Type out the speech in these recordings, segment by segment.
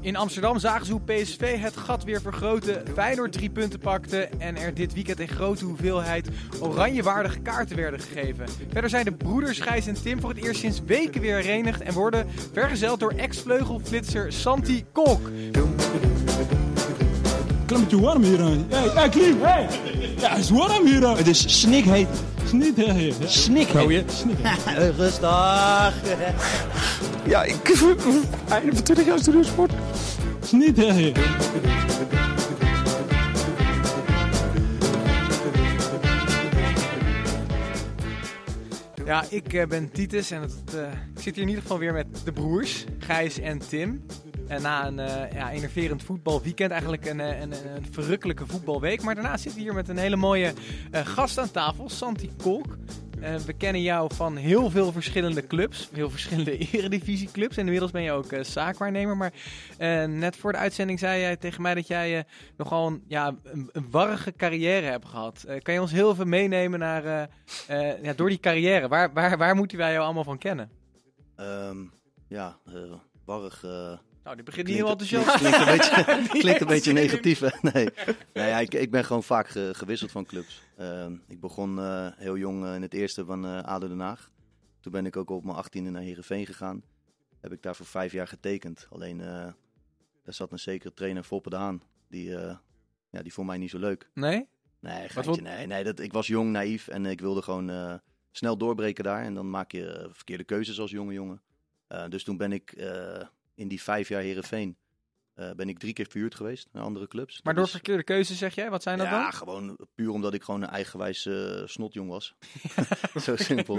In Amsterdam zagen ze hoe PSV het gat weer vergroten, Feyenoord drie punten pakte en er dit weekend in grote hoeveelheid oranjewaardige kaarten werden gegeven. Verder zijn de broeders Gijs en Tim voor het eerst sinds weken weer herenigd en worden vergezeld door ex-vleugelflitser Santi Kolk. Klimmetje warm hier aan. Hey, hey, Klim, hey! Ja, het is warm hier aan. Het is snikheet. Niet hè, hier. Snikheet. Rustig. Ja, ik... Einde van 20 jaar hè, hier. Ja, ik eh, ben Titus en het, eh, ik zit hier in ieder geval weer met de broers, Gijs en Tim. En na een eh, ja, enerverend voetbalweekend, eigenlijk een, eh, een, een verrukkelijke voetbalweek. Maar daarna zitten we hier met een hele mooie eh, gast aan tafel, Santi Kolk. We kennen jou van heel veel verschillende clubs, heel verschillende eredivisieclubs. En inmiddels ben je ook zaakwaarnemer. Maar net voor de uitzending zei jij tegen mij dat jij nogal een, ja, een, warrige carrière hebt gehad. Eh, kan je ons heel even meenemen naar, ja, door die carrière? Waar, waar, waar moeten wij jou allemaal van kennen? Ehm, ja, warrig. Nou, die begint niet heel enthousiast. klinkt, een beetje, Die klinkt een beetje negatief. Hè? Nee, nee ja, ik, ik ben gewoon vaak ge- gewisseld van clubs. Ehm, ik begon eh, heel jong eh, in het eerste van eh ADO Den Haag. Toen ben ik ook op mijn achttiende naar Heerenveen gegaan. Heb ik daar voor vijf jaar getekend. Alleen, daar zat een zekere trainer, Foppe de Haan. Die, eh, ja, die vond mij niet zo leuk. Nee? Nee, geintje, nee, nee dat, ik was jong, naïef en ik wilde gewoon snel doorbreken daar. En dan maak je verkeerde keuzes als jonge jongen. Dus toen ben ik in die vijf jaar Herenveen ben ik drie keer verhuurd geweest naar andere clubs. Maar Dat door is- verkeerde keuzes zeg jij? Wat zijn dat ja, dan? gewoon puur omdat ik gewoon een eigenwijs eh, snotjong was. Zo simpel.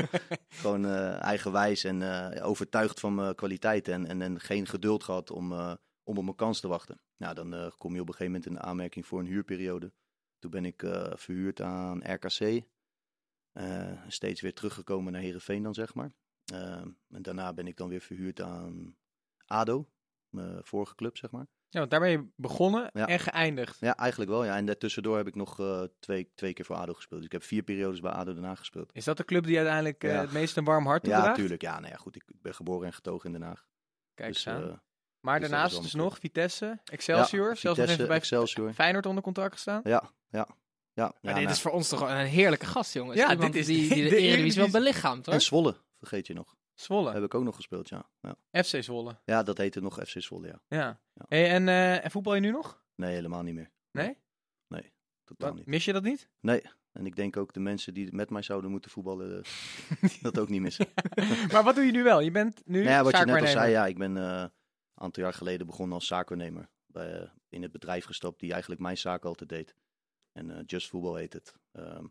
gewoon eh, eigenwijs en eh, overtuigd van mijn kwaliteiten. En, en, en geen geduld gehad om, eh, om op mijn kans te wachten. Nou, dan eh, kom je op een gegeven moment in de aanmerking voor een huurperiode. Toen ben ik eh, verhuurd aan RKC. Eh, steeds weer teruggekomen naar Herenveen dan, zeg maar. Eh, en daarna ben ik dan weer verhuurd aan ADO. Mijn vorige club, zeg maar. Ja, want daar ben je begonnen Ja. en geëindigd. Ja, eigenlijk wel. Ja. En daartussendoor heb ik nog eh, twee, twee keer voor ADO gespeeld. Dus ik heb vier periodes bij ADO daarna gespeeld. Is dat de club die uiteindelijk eh, Ja. het meest een warm hart Ja, toedraagt? natuurlijk. Ja, nou ja, goed. Ik, ben geboren en getogen in Den Haag. Kijk Dus, aan. eh, maar dus daarnaast is dus nog Vitesse, Excelsior, zelfs nog even bij Excelsior. Feyenoord onder contract gestaan. Ja, ja. Ja, Maar ja dit nou, is voor ons toch een heerlijke gast, jongens. Ja, Iemand dit is die, die de, de Eredivisie wel belichaamt, hoor. En Zwolle, vergeet je nog. Zwolle, Heb ik ook nog gespeeld, ja. Ja, FC Zwolle. ja dat heette nog FC Zwolle, ja. Ja. Ja. Hey, en, eh, en voetbal je nu nog? Nee, helemaal niet meer. Nee? Totaal Wat, niet. mis je dat niet? Nee. En ik denk ook de mensen die met mij zouden moeten voetballen, eh, dat ook niet missen. maar wat doe je nu wel? Je bent nu Nou ja, wat je net al zei, ja, ik ben eh, een aantal jaar geleden begonnen als zaakwaarnemer. Bij, in het bedrijf gestapt die eigenlijk mijn zaak altijd deed. En Just Football heet het. Ehm,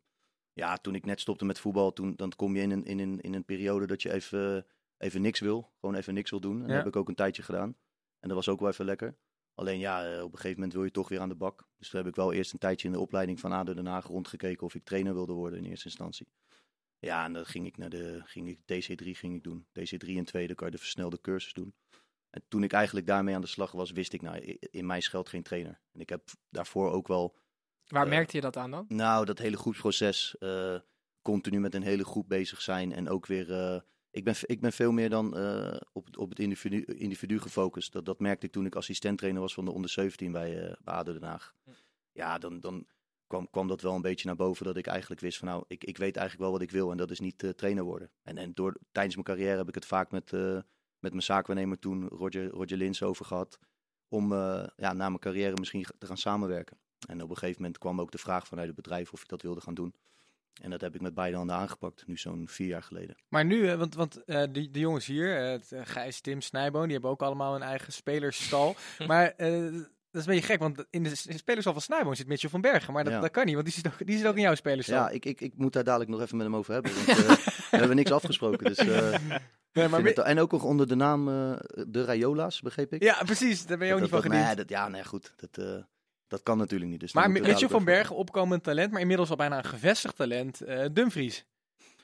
ja, toen ik net stopte met voetbal, toen, dan kom je in een, in, een, in een periode dat je even, even niks wil. Gewoon even niks wil doen. En dat heb ik ook een tijdje gedaan. En dat was ook wel even lekker. Alleen ja, eh, op een gegeven moment wil je toch weer aan de bak. Dus toen heb ik wel eerst een tijdje in de opleiding van ADO Den Haag rondgekeken of ik trainer wilde worden in eerste instantie. Ja, en dan ging ik naar de ging ik DC3 ging ik doen. DC3 en 2, dan kan je de versnelde cursus doen. En toen ik eigenlijk daarmee aan de slag was, wist ik, nou, in mij schuilt geen trainer. En ik heb daarvoor ook wel, Waar eh, merkte je dat aan dan? nou, dat hele groepsproces, eh, continu met een hele groep bezig zijn. En ook weer, eh, ik, ben, ik ben veel meer dan op, op het individu, individu gefocust. Dat, dat merkte ik toen ik assistenttrainer was van de onder 17 bij, eh bij ADO Den Haag. Ja, dan, dan kwam, kwam dat wel een beetje naar boven dat ik eigenlijk wist van nou, ik, ik weet eigenlijk wel wat ik wil en dat is niet trainer worden. En, en door, tijdens mijn carrière heb ik het vaak met, met mijn zaakwaarnemer toen, Roger, Roger Lins, over gehad. Om ja, na mijn carrière misschien te gaan samenwerken. En op een gegeven moment kwam ook de vraag vanuit het bedrijf of ik dat wilde gaan doen. En dat heb ik met beide handen aangepakt, nu zo'n vier jaar geleden. Maar nu, eh, want, want eh, die, de jongens hier, eh, Gijs, Tim, Snijboon, die hebben ook allemaal een eigen spelersstal. maar dat is een beetje gek, want in de s- spelershal van Snijboom zit Mitchell van Bergen. Maar dat, Ja. dat kan niet, want die zit ook, die zit ook in jouw spelershal. Ja, ik, ik, ik moet daar dadelijk nog even met hem over hebben. Want we hebben niks afgesproken. Dus, Nee, maar het- en ook nog onder de naam de Rayola's, begreep ik. ja, precies. Daar ben je ook niet Dat- van gediend. nee, dat, ja, nee, goed. Dat, dat kan natuurlijk niet. Dus maar Mitchell van Bergen, opkomend talent, maar inmiddels al bijna een gevestigd talent. eh, Dumfries.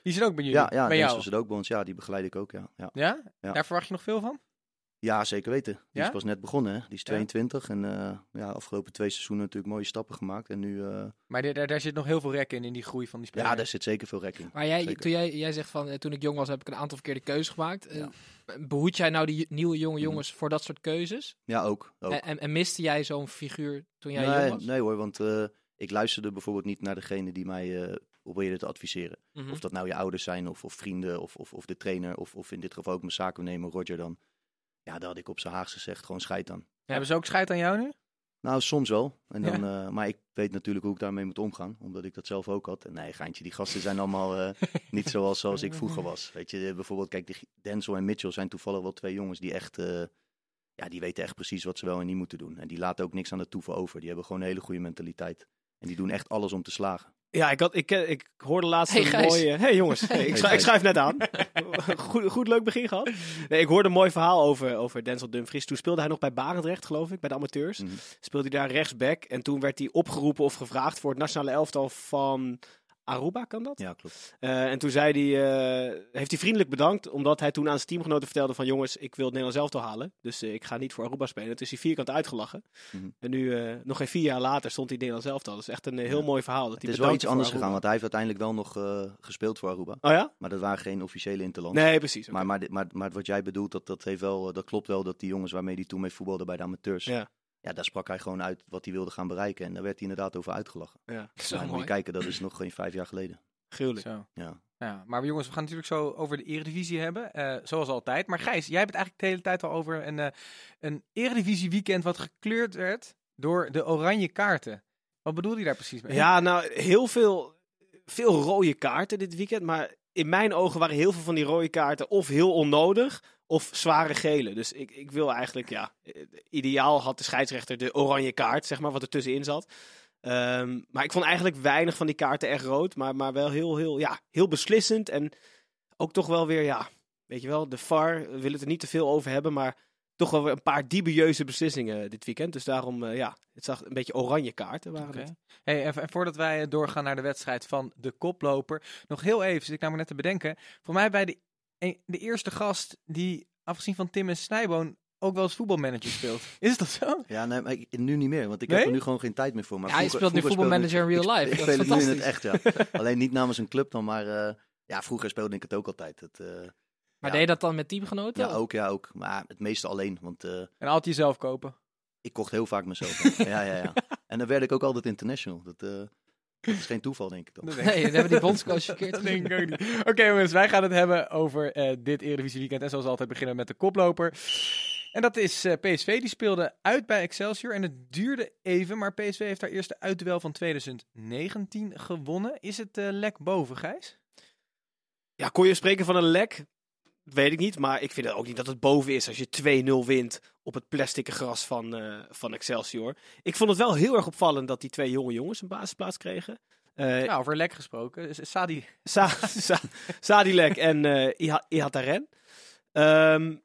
Die zit ook bij jullie, Ja, ja bij jou. Ook bij ons. Ja, die begeleid ik ook, ja. Ja, Ja? Ja. Daar verwacht je nog veel van? Ja zeker weten. Die Ja? is pas net begonnen, hè. Die is Ja. 22 en eh ja, afgelopen twee seizoenen natuurlijk mooie stappen gemaakt. En nu, eh, Maar daar, daar, zit nog heel veel rek in, in die groei van die speler. ja, daar zit zeker veel rek in. Maar jij, Zeker. toen jij, jij zegt van, eh, toen ik jong was heb ik een aantal verkeerde keuzes gemaakt. Ja. Behoed jij nou die nieuwe jonge Mhm. jongens voor dat soort keuzes? Ja, ook. ook. En, en, en miste jij zo'n figuur toen jij nee, jong was? nee hoor, want eh, ik luisterde bijvoorbeeld niet naar degene die mij eh probeerde te adviseren. Mhm. Of dat nou je ouders zijn, of, of vrienden, of, of, of de trainer, of, of in dit geval ook mijn zakennemer Roger dan. Ja, daar had ik op zijn Haagse gezegd, gewoon scheid aan. Hebben ze ook scheid aan jou nu? Nou, soms wel. En Ja. dan, eh, maar ik weet natuurlijk hoe ik daarmee moet omgaan, omdat ik dat zelf ook had. En nee, geintje, die gasten zijn allemaal eh, niet zoals, zoals ik vroeger was. Weet je, bijvoorbeeld, kijk, die Denzel en Mitchell zijn toevallig wel twee jongens die echt, eh, ja, die weten echt precies wat ze wel en niet moeten doen. En die laten ook niks aan de toeval over. Die hebben gewoon een hele goede mentaliteit. En die doen echt alles om te slagen. Ja, ik, had, ik, eh, ik hoorde laatst Hey, een Gijs. mooie... Hey jongens, hey, ik, Hey, schrijf, ik schrijf net aan. goed, goed leuk begin gehad. Nee, ik hoorde een mooi verhaal over, over Denzel Dumfries. Toen speelde hij nog bij Barendrecht, geloof ik, bij de amateurs. Mhm. Speelde hij daar rechtsback. En toen werd hij opgeroepen of gevraagd voor het nationale elftal van Aruba, kan dat? Ja, klopt. Eh, en toen zei hij, eh, heeft hij vriendelijk bedankt, omdat hij toen aan zijn teamgenoten vertelde van jongens, ik wil het Nederlands elftal halen. Dus eh, ik ga niet voor Aruba spelen. Toen is hij vierkant uitgelachen. Mhm. En nu, nog geen vier jaar later, stond hij in het Nederlands elftal. Dat is echt een heel Ja. mooi verhaal. Dat Het hij is wel iets anders gegaan, want hij heeft uiteindelijk wel nog gespeeld voor Aruba. Oh ja? Maar dat waren geen officiële interlands. Nee, precies. Maar, maar, maar wat jij bedoelt, dat, dat, heeft wel, dat klopt wel dat die jongens waarmee hij toen mee voetbalde bij de amateurs. Ja. Ja, daar sprak hij gewoon uit wat hij wilde gaan bereiken. En daar werd hij inderdaad over uitgelachen. Ja, Zo Nou, moet mooi. je kijken, dat is nog geen vijf jaar geleden. gruwelijk. Zo. Ja. Ja, maar jongens, we gaan natuurlijk zo over de Eredivisie hebben, eh, zoals altijd. Maar Gijs, jij hebt het eigenlijk de hele tijd al over een, eh, een Eredivisie weekend wat gekleurd werd door de oranje kaarten. Wat bedoel je daar precies mee? Ja, nou, heel veel, veel rode kaarten dit weekend. Maar in mijn ogen waren heel veel van die rode kaarten of heel onnodig of zware gele. Dus ik, ik wil eigenlijk, ja, ideaal had de scheidsrechter de oranje kaart, zeg maar, wat er tussenin zat. Ehm, maar ik vond eigenlijk weinig van die kaarten echt rood, maar, maar wel heel, heel, ja, heel beslissend. En ook toch wel weer, ja, weet je wel, de VAR, we willen het er niet te veel over hebben, maar toch wel weer een paar dubieuze beslissingen dit weekend. Dus daarom, eh, ja, het zag een beetje oranje kaarten waren het. Hey, en, en voordat wij eh, doorgaan naar de wedstrijd van de koploper, nog heel even, zit ik namelijk net te bedenken. Voor mij bij de, de eerste gast die, afgezien van Tim en Snijboon, ook wel eens voetbalmanager speelt. Is dat zo? Ja, nee, maar ik, nu niet meer, want ik Nee? heb er nu gewoon geen tijd meer voor. Maar Ja, hij speelt nu voetbalmanager in real life. Ik, Dat speel het nu in het echt, ja. Alleen niet namens een club dan, maar eh, ja, vroeger speelde ik het ook altijd. Het, eh, Maar Ja. deed je dat dan met teamgenoten? ja, ook, ja, ook. Maar het meeste alleen, want eh, En altijd jezelf kopen. ik kocht heel vaak mezelf. ja, ja, ja. En dan werd ik ook altijd international. Dat, eh, dat is geen toeval, denk ik dan. Nee, dan hebben die bondscoach verkeerd denk ik ook niet. Oké jongens, wij gaan het hebben over eh, dit Eredivisie weekend. En zoals altijd beginnen we met de koploper. En dat is eh, PSV. Die speelde uit bij Excelsior. En het duurde even, maar PSV heeft haar eerste uitduel van 2019 gewonnen. Is het eh, lek boven, Gijs? Ja, kon je spreken van een lek? Weet ik niet, maar ik vind het ook niet dat het boven is als je 2-0 wint op het plastic gras van, eh, van Excelsior. Ik vond het wel heel erg opvallend dat die twee jonge jongens een basisplaats kregen. Eh Ja, over lek gesproken. Sadi. Sa Sa Sadilek en eh Iha- Ihataren. Ehm,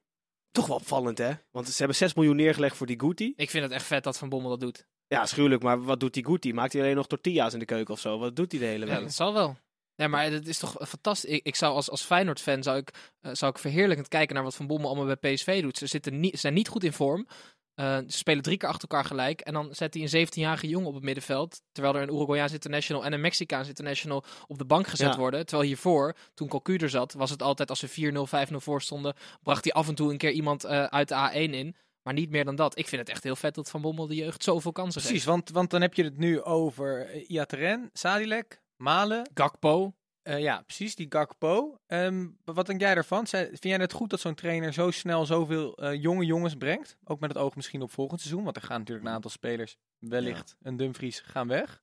toch wel opvallend, hè? Want ze hebben 6 miljoen neergelegd voor die Guti. Ik vind het echt vet dat Van Bommel dat doet. Ja, schuwelijk, maar wat doet die Guti? Maakt hij alleen nog tortillas in de keuken of zo? Wat doet hij de hele Ja, week? dat zal wel. Nee, maar het is toch fantastisch. Ik, ik zou als, als Feyenoord-fan zou ik, eh, zou ik verheerlijkend kijken naar wat Van Bommel allemaal bij PSV doet. Ze, zitten niet, ze zijn niet goed in vorm. Eh, ze spelen drie keer achter elkaar gelijk. En dan zet hij een 17-jarige jongen op het middenveld. Terwijl er een Uruguayaans international en een Mexicaans international op de bank gezet Ja. worden. Terwijl hiervoor, toen Cocu er zat, was het altijd als ze 4-0, 5-0 voor stonden. Bracht hij af en toe een keer iemand eh, uit de A1 in. Maar niet meer dan dat. Ik vind het echt heel vet dat Van Bommel de jeugd zoveel kansen Precies, geeft. want, want dan heb je het nu over Iataren, Sadilek, Malen. Gakpo. Eh, ja, precies, die Gakpo. Ehm, wat denk jij daarvan? Zij- Vind jij het goed dat zo'n trainer zo snel zoveel eh, jonge jongens brengt? Ook met het oog misschien op volgend seizoen, want er gaan natuurlijk een aantal spelers, wellicht een Dumfries, gaan weg.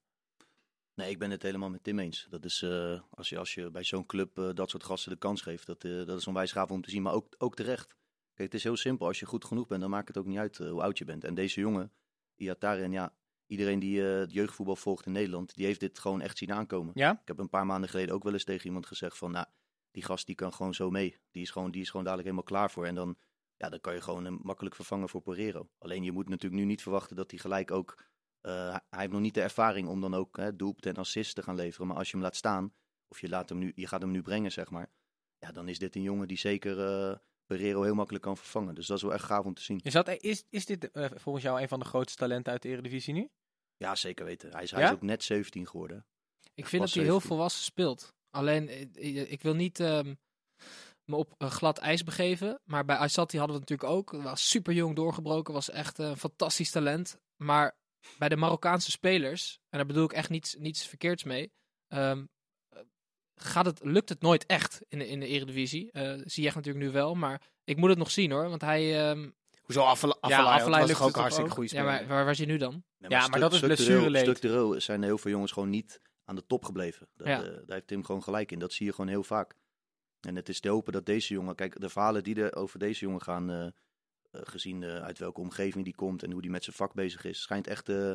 Nee, ik ben het helemaal met Tim eens. Dat is, eh, als, je, als je bij zo'n club dat soort gasten de kans geeft, dat, dat is onwijs gaaf om te zien. Maar ook, ook terecht. Kijk, het is heel simpel. Als je goed genoeg bent, dan maakt het ook niet uit hoe oud je bent. En deze jongen, Iataren, ja, iedereen die eh, het jeugdvoetbal volgt in Nederland, die heeft dit gewoon echt zien aankomen. Ja? Ik heb een paar maanden geleden ook wel eens tegen iemand gezegd van, nou, die gast die kan gewoon zo mee. Die is gewoon, die is gewoon dadelijk helemaal klaar voor. En dan, ja, dan kan je gewoon hem makkelijk vervangen voor Porrero. Alleen je moet natuurlijk nu niet verwachten dat hij gelijk ook... eh, hij heeft nog niet de ervaring om dan ook hè, en assist te gaan leveren. Maar als je hem laat staan, of je, laat hem nu, je gaat hem nu brengen, zeg maar. Ja, dan is dit een jongen die zeker eh Porrero heel makkelijk kan vervangen. Dus dat is wel echt gaaf om te zien. Is, dat, is, is dit eh, volgens jou een van de grootste talenten uit de Eredivisie nu? Ja, zeker weten. Hij is, hij is ook net 17 geworden. Ik vind dat hij heel 17. volwassen speelt. Alleen, eh, ik, ik wil niet ehm, me op een glad ijs begeven. Maar bij Aysati hadden we het natuurlijk ook. Was super jong doorgebroken. Was echt een fantastisch talent. Maar bij de Marokkaanse spelers, en daar bedoel ik echt niets, niets verkeerds mee. ehm, eh, gaat het, lukt het nooit echt in de, in de Eredivisie. Eh zie je echt natuurlijk nu wel. Maar ik moet het nog zien hoor. Want hij... ehm, Hoezo Afala- Ja, was lukt ook hartstikke ook? goede ja, maar waar, is hij nu dan? Nee, Ja, maar dat is blessureleed. Structureel zijn heel veel jongens gewoon niet aan de top gebleven. Dat, Ja. eh, daar heeft Tim gewoon gelijk in. Dat zie je gewoon heel vaak. En het is te hopen dat deze jongen... Kijk, de verhalen die er over deze jongen gaan... eh, gezien eh, uit welke omgeving die komt en hoe die met zijn vak bezig is... schijnt echt, eh,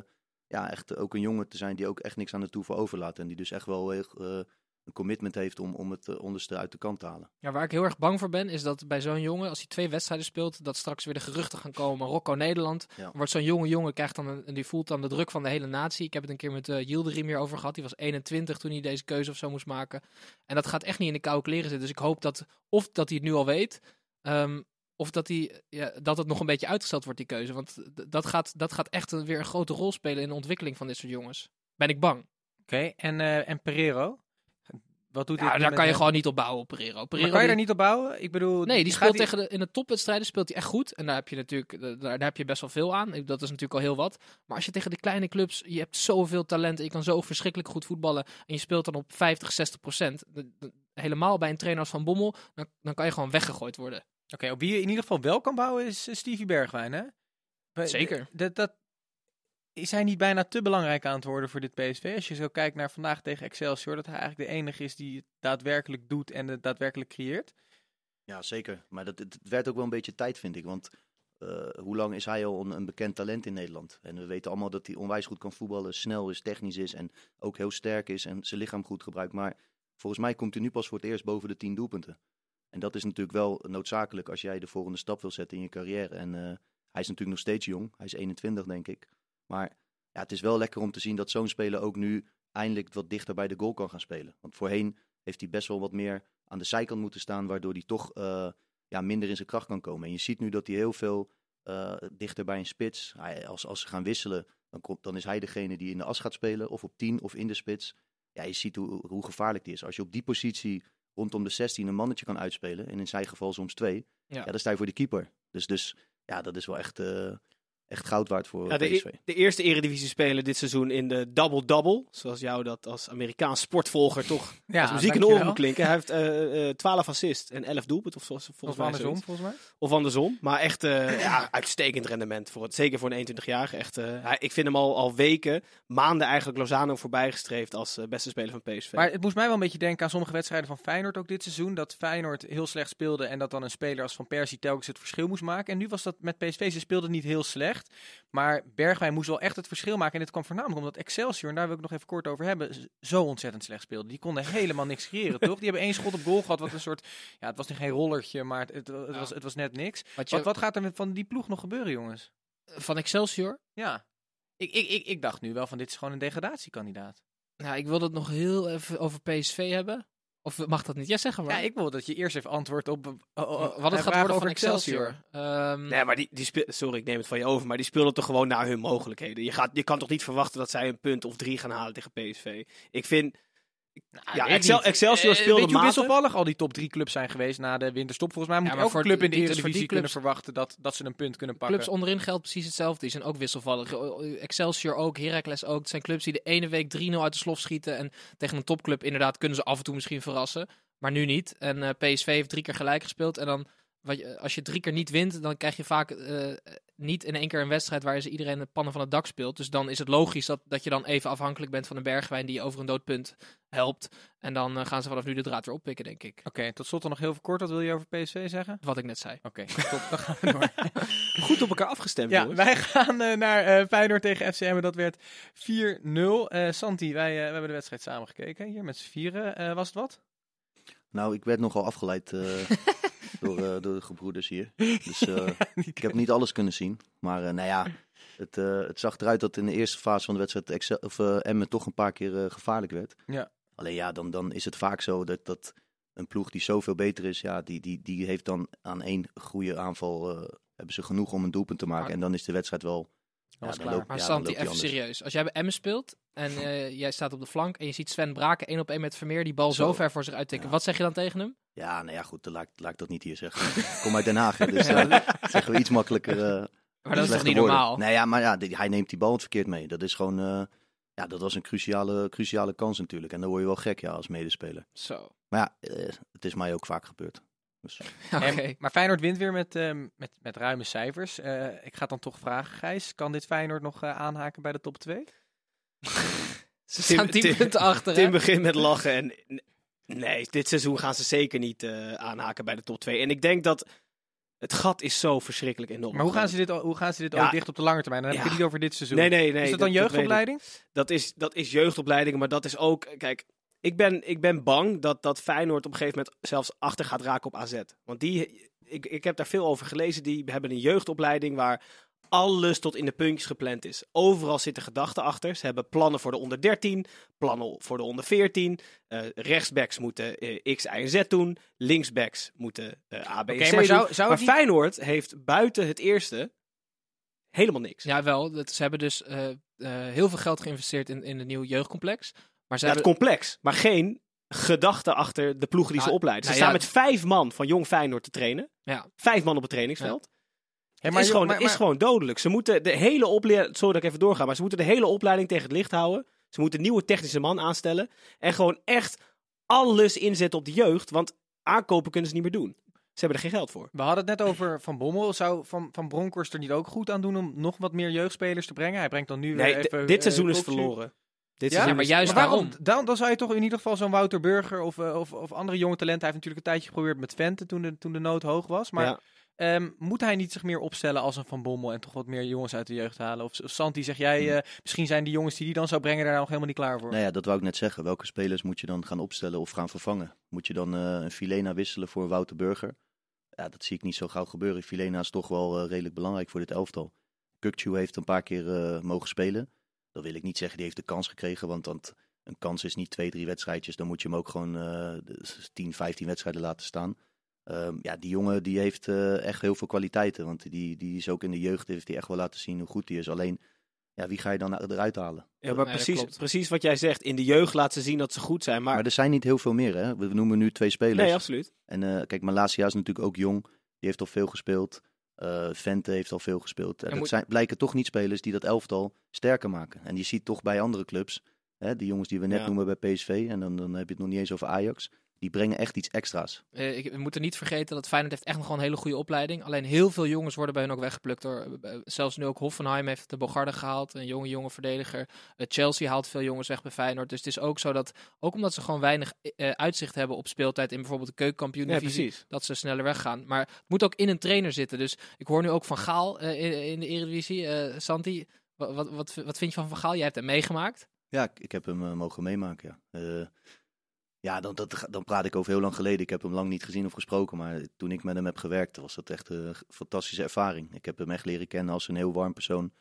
ja, echt ook een jongen te zijn die ook echt niks aan de toeval overlaat. En die dus echt wel heel, eh, een commitment heeft om, om het eh, onderste uit de kant te halen. Ja, waar ik heel erg bang voor ben, is dat bij zo'n jongen, als hij twee wedstrijden speelt, dat straks weer de geruchten gaan komen. Rocco Nederland. Ja. Wordt zo'n jonge jongen, krijgt dan een, en die voelt dan de druk van de hele natie. Ik heb het een keer met uh, Yildirim hier over gehad. Die was 21 toen hij deze keuze of zo moest maken. En dat gaat echt niet in de koude kleren zitten. Dus ik hoop dat, of dat hij het nu al weet, ehm, of dat, hij, ja, dat het nog een beetje uitgesteld wordt, die keuze. Want dat gaat, dat gaat echt een- weer een grote rol spelen in de ontwikkeling van dit soort jongens. Ben ik bang. Oké, en, eh, en Pereiro? Wat doet Ja, dit daar kan je hem? gewoon niet op bouwen, Pereiro. Maar kan je die- daar niet op bouwen? Ik bedoel, Nee, die speelt tegen de, in de topwedstrijden speelt hij echt goed. En daar heb je natuurlijk daar, daar heb je best wel veel aan. Dat is natuurlijk al heel wat. Maar als je tegen de kleine clubs, je hebt zoveel talent. en Je kan zo verschrikkelijk goed voetballen. En je speelt dan op 50, 60 procent. Helemaal bij een trainer als Van Bommel, dan, dan kan je gewoon weggegooid worden. Oké, op wie je in ieder geval wel kan bouwen is Stevie Bergwijn, hè? Zeker. Dat, dat, is hij niet bijna te belangrijk aan het worden voor dit PSV? Als je zo kijkt naar vandaag tegen Excelsior, dat hij eigenlijk de enige is die het daadwerkelijk doet en het daadwerkelijk creëert. Ja, zeker. Maar dat, het, werd ook wel een beetje tijd, vind ik. Want eh, hoe lang is hij al een, een bekend talent in Nederland? En we weten allemaal dat hij onwijs goed kan voetballen, snel is, technisch is en ook heel sterk is en zijn lichaam goed gebruikt. Maar volgens mij komt hij nu pas voor het eerst boven de 10 doelpunten. En dat is natuurlijk wel noodzakelijk als jij de volgende stap wil zetten in je carrière. En eh, hij is natuurlijk nog steeds jong. Hij is 21, denk ik. Maar ja, het is wel lekker om te zien dat zo'n speler ook nu eindelijk wat dichter bij de goal kan gaan spelen. Want voorheen heeft hij best wel wat meer aan de zijkant moeten staan, waardoor hij toch eh, ja, minder in zijn kracht kan komen. En je ziet nu dat hij heel veel eh, dichter bij een spits, hij, als, als ze gaan wisselen, dan, komt, dan is hij degene die in de as gaat spelen, of op 10 of in de spits. Ja, je ziet hoe, hoe gevaarlijk die is. Als je op die positie rondom de 16 een mannetje kan uitspelen, en in zijn geval soms twee, Ja. ja. dan sta je voor de keeper. Dus, dus ja, dat is wel echt, eh, echt goud waard voor Ja, de, PSV. e- de eerste eredivisie-speler dit seizoen in de double-double. Zoals jou dat als Amerikaans sportvolger toch Ja, als muziek in de oren moet klinken. Hij heeft eh, eh, 12 assists en 11 doelpunten. Of, volgens, Of volgens mij andersom, zoiets. volgens mij. Of andersom. Maar echt eh, ja, uitstekend rendement. Voor het, zeker voor een 21-jarige. Echt, eh, hij- ik vind hem al, al weken, maanden eigenlijk Lozano voorbijgestreefd als eh, beste speler van PSV. Maar het moest mij wel een beetje denken aan sommige wedstrijden van Feyenoord ook dit seizoen. Dat Feyenoord heel slecht speelde en dat dan een speler als Van Persie telkens het verschil moest maken. En nu was dat met PSV, ze speelden niet heel slecht. Maar Bergwijn moest wel echt het verschil maken. En dit kwam voornamelijk omdat Excelsior, en daar wil ik nog even kort over hebben, zo ontzettend slecht speelde. Die konden helemaal niks creëren, toch? Die hebben één schot op goal gehad, wat een soort, ja, het was niet geen rollertje, maar het, het, het was, het was net niks. Wat je, Wat, wat gaat er met van die ploeg nog gebeuren, jongens? Van Excelsior, Ja. Ik, ik, ik, ik dacht nu wel van dit is gewoon een degradatiekandidaat. nou, ik wil het nog heel even over PSV hebben. Of mag dat niet? Ja, zeg maar. Ja, ik wil dat je eerst even antwoordt op oh, oh, wat het gaat worden over van Excelsior. Ehm, Nee, maar die, die speel- sorry, ik neem het van je over, maar die speelden toch gewoon naar hun mogelijkheden. Je, gaat, je kan toch niet verwachten dat zij een punt of drie gaan halen tegen PSV. Ik vind, ja, weet Excel-. Excelsior Eh, speelde Weet je hoe matig. wisselvallig al die top drie clubs zijn geweest na de winterstop? Volgens mij moet Ja, elke club in de Eredivisie kunnen verwachten dat, dat ze een punt kunnen pakken. Clubs onderin geldt precies hetzelfde. Die zijn ook wisselvallig. Excelsior ook, Heracles ook. Het zijn clubs die de ene week 3-0 uit de slof schieten. En tegen een topclub inderdaad kunnen ze af en toe misschien verrassen. Maar nu niet. En eh, PSV heeft drie keer gelijk gespeeld. En dan, wat je, als je drie keer niet wint, dan krijg je vaak eh, niet in één keer een wedstrijd waar ze iedereen de pannen van het dak speelt. Dus dan is het logisch dat, dat je dan even afhankelijk bent van een bergwijn die je over een dood punt helpt. En dan eh, gaan ze vanaf nu de draad weer oppikken, denk ik. Oké, tot slot dan nog heel kort. Wat wil je over PSV zeggen? Wat ik net zei. Oké, top. Dan gaan we door. Goed op elkaar afgestemd, Ja, jongens. wij gaan eh, naar eh Feyenoord tegen FCM en dat werd 4-0. Eh Santi, wij, we hebben de wedstrijd samen gekeken hier met z'n vieren. Eh, was het wat? Nou, ik werd nogal afgeleid eh, door, eh, door de gebroeders hier. Dus eh, ik heb niet alles kunnen zien. Maar eh, nou ja, het, eh, het zag eruit dat in de eerste fase van de wedstrijd Excel, of, Emmen toch een paar keer eh, gevaarlijk werd. Ja. Alleen ja, dan, dan is het vaak zo dat, dat een ploeg die zoveel beter is, ja, die, die, die heeft dan aan één goede aanval, eh, hebben ze genoeg om een doelpunt te maken. Maar- En dan is de wedstrijd wel... Ja, dan klaar. Maar ja, Santi, even anders. serieus. Als jij bij Emmen speelt en eh, jij staat op de flank en je ziet Sven Braken één op één met Vermeer die bal zo, Zo. ver voor zich uittikken. Ja. Wat zeg je dan tegen hem? Ja, nou ja, goed, dan laat, ik- laat ik dat niet hier zeggen. Ik kom uit Den Haag, hè, dus eh, zeggen we iets makkelijker. Maar dat is toch niet normaal? Nee, ja, maar ja, die- hij neemt die bal verkeerd mee. Dat is gewoon, ja, dat was een cruciale, cruciale kans natuurlijk. En dan word je wel gek, ja, als medespeler. Zo. Maar ja, eh, het is mij ook vaak gebeurd. Dus, Oké. En- maar Feyenoord wint weer met, ehm, met, met ruime cijfers. Eh, ik ga dan toch vragen, Gijs. Kan dit Feyenoord nog eh, aanhaken bij de top 2? Ze Tim- staan 10 Tim- punten achter. Tim begint met lachen. En nee, dit seizoen gaan ze zeker niet eh, aanhaken bij de top 2. En ik denk dat het gat is zo verschrikkelijk enorm. Maar hoe gaan ze dit, hoe gaan ze dit Ja. ooit dicht op de lange termijn? Dan heb ik Ja. het niet over dit seizoen. Nee, nee, nee. is dat dan jeugdopleiding? Dat is, dat is jeugdopleiding, maar dat is ook... Kijk, ik ben, ik ben bang dat, dat Feyenoord op een gegeven moment zelfs achter gaat raken op AZ. Want die, ik, ik heb daar veel over gelezen. Die hebben een jeugdopleiding waar alles tot in de puntjes gepland is. Overal zitten gedachten achter. Ze hebben plannen voor de onder 13, plannen voor de onder 14. Eh, rechtsbacks moeten eh, X, Y en Z doen. Linksbacks moeten eh A, B en C maar doen. zou, maar het Feyenoord heeft buiten het eerste helemaal niks. Ja, wel. Dat, ze hebben dus heel veel geld geïnvesteerd in, in een nieuw jeugdcomplex. Maar ze Ja, het hebben... complex, maar geen gedachte achter de ploegen die Nou, ze opleiden. Ze nou staan ja. met vijf man van Jong Feyenoord te trainen. Ja. Vijf man op het trainingsveld. Hé, Het is, joh, gewoon, maar- het is maar- gewoon dodelijk. Ze moeten de hele opleiding... Sorry dat ik even doorga, maar ze moeten de hele opleiding tegen het licht houden. Ze moeten een nieuwe technische man aanstellen. En gewoon echt alles inzetten op de jeugd. Want aankopen kunnen ze niet meer doen. Ze hebben er geen geld voor. We hadden het net over Van Bommel. Zou Van, van Bronckhorst er niet ook goed aan doen om nog wat meer jeugdspelers te brengen? Hij brengt dan nu Nee, weer d- even... dit eh, seizoen is verloren. Dit Ja, seizoen maar is- juist Maar waarom? Dan, dan zou je toch in ieder geval zo'n Wouter Burger of, eh, of, of andere jonge talenten... Hij heeft natuurlijk een tijdje geprobeerd met Twente toen de, toen de nood hoog was. Maar Ja. Ehm, moet hij niet zich meer opstellen als een Van Bommel... en toch wat meer jongens uit de jeugd halen? Of, of Santi, zeg jij, eh, misschien zijn die jongens die hij dan zou brengen... daar nog helemaal niet klaar voor? nou ja, dat wou ik net zeggen. Welke spelers moet je dan gaan opstellen of gaan vervangen? Moet je dan eh, een Filena wisselen voor Wouter Burger? Ja, dat zie ik niet zo gauw gebeuren. Filena is toch wel eh, redelijk belangrijk voor dit elftal. Kukcu heeft een paar keer mogen spelen. Dat wil ik niet zeggen, die heeft de kans gekregen. Want, een kans is niet twee, drie wedstrijdjes. Dan moet je hem ook gewoon eh 10, 15 wedstrijden laten staan. Ehm, ja, die jongen die heeft eh, echt heel veel kwaliteiten. Want die, die is ook in de jeugd, heeft hij echt wel laten zien hoe goed hij is. Alleen, ja, wie ga je dan eruit halen? Ja, maar Nee, precies, precies wat jij zegt. In de jeugd laten ze zien dat ze goed zijn. Maar, Maar er zijn niet heel veel meer, hè? We noemen nu twee spelers. nee, absoluut. En eh, kijk, Malasia is natuurlijk ook jong. Die heeft al veel gespeeld. Eh Vente heeft al veel gespeeld. En En dat moet- zijn, blijken toch niet spelers die dat elftal sterker maken. En je ziet toch bij andere clubs, hè, die jongens die we net Ja. noemen bij PSV, en dan, dan heb je het nog niet eens over Ajax, die brengen echt iets extra's. Eh, ik, we moeten niet vergeten dat Feyenoord heeft echt nog gewoon een hele goede opleiding. Alleen heel veel jongens worden bij hen ook weggeplukt. Door, eh, zelfs nu ook Hoffenheim heeft de Bogarde gehaald. Een jonge, jonge verdediger. Eh, Chelsea haalt veel jongens weg bij Feyenoord. Dus het is ook zo dat, ook omdat ze gewoon weinig eh, uitzicht hebben op speeltijd in bijvoorbeeld de keukenkampioen Ja, divisie, precies. dat ze sneller weggaan. Maar het moet ook in een trainer zitten. Dus ik hoor nu ook van Gaal eh, in, in de Eredivisie. Eh Santi, wat, wat, wat, wat vind je van Van Gaal? Jij hebt hem meegemaakt. Ja, ik, ik heb hem eh, mogen meemaken, ja. Eh, ja, dan, dat, dan praat ik over heel lang geleden. Ik heb hem lang niet gezien of gesproken. Maar toen ik met hem heb gewerkt, was dat echt een fantastische ervaring. Ik heb hem echt leren kennen als een heel warm persoon.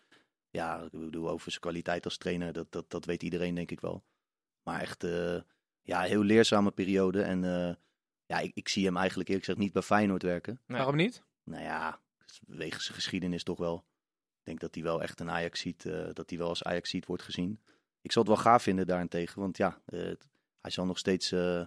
Ja, ik bedoel, over zijn kwaliteit als trainer, dat, dat, dat weet iedereen denk ik wel. Maar echt, eh, ja, een heel leerzame periode. En eh, ja, ik, ik zie hem eigenlijk eerlijk gezegd niet bij Feyenoord werken. Nee. Waarom niet? Nou ja, wegens zijn geschiedenis toch wel. Ik denk dat hij wel echt een Ajax ziet, dat hij wel als Ajax ziet wordt gezien. Ik zal het wel gaaf vinden daarentegen, want ja, eh, hij zal nog steeds eh, eh,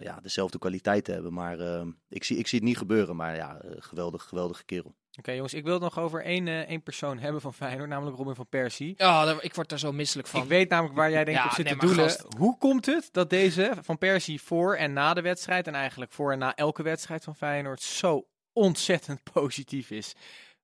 ja, dezelfde kwaliteiten hebben. Maar eh, ik, zie, ik zie het niet gebeuren, maar ja, eh, geweldig, geweldige kerel. Oké jongens, ik wil het nog over één, eh, één persoon hebben van Feyenoord, namelijk Robin van Persie. Ja, daar- ik word daar zo misselijk van. Ik weet namelijk waar jij denk ik Ja, op zit nee, te doelen. gast. Hoe komt het dat deze van Persie voor en na de wedstrijd, en eigenlijk voor en na elke wedstrijd van Feyenoord, zo ontzettend positief is?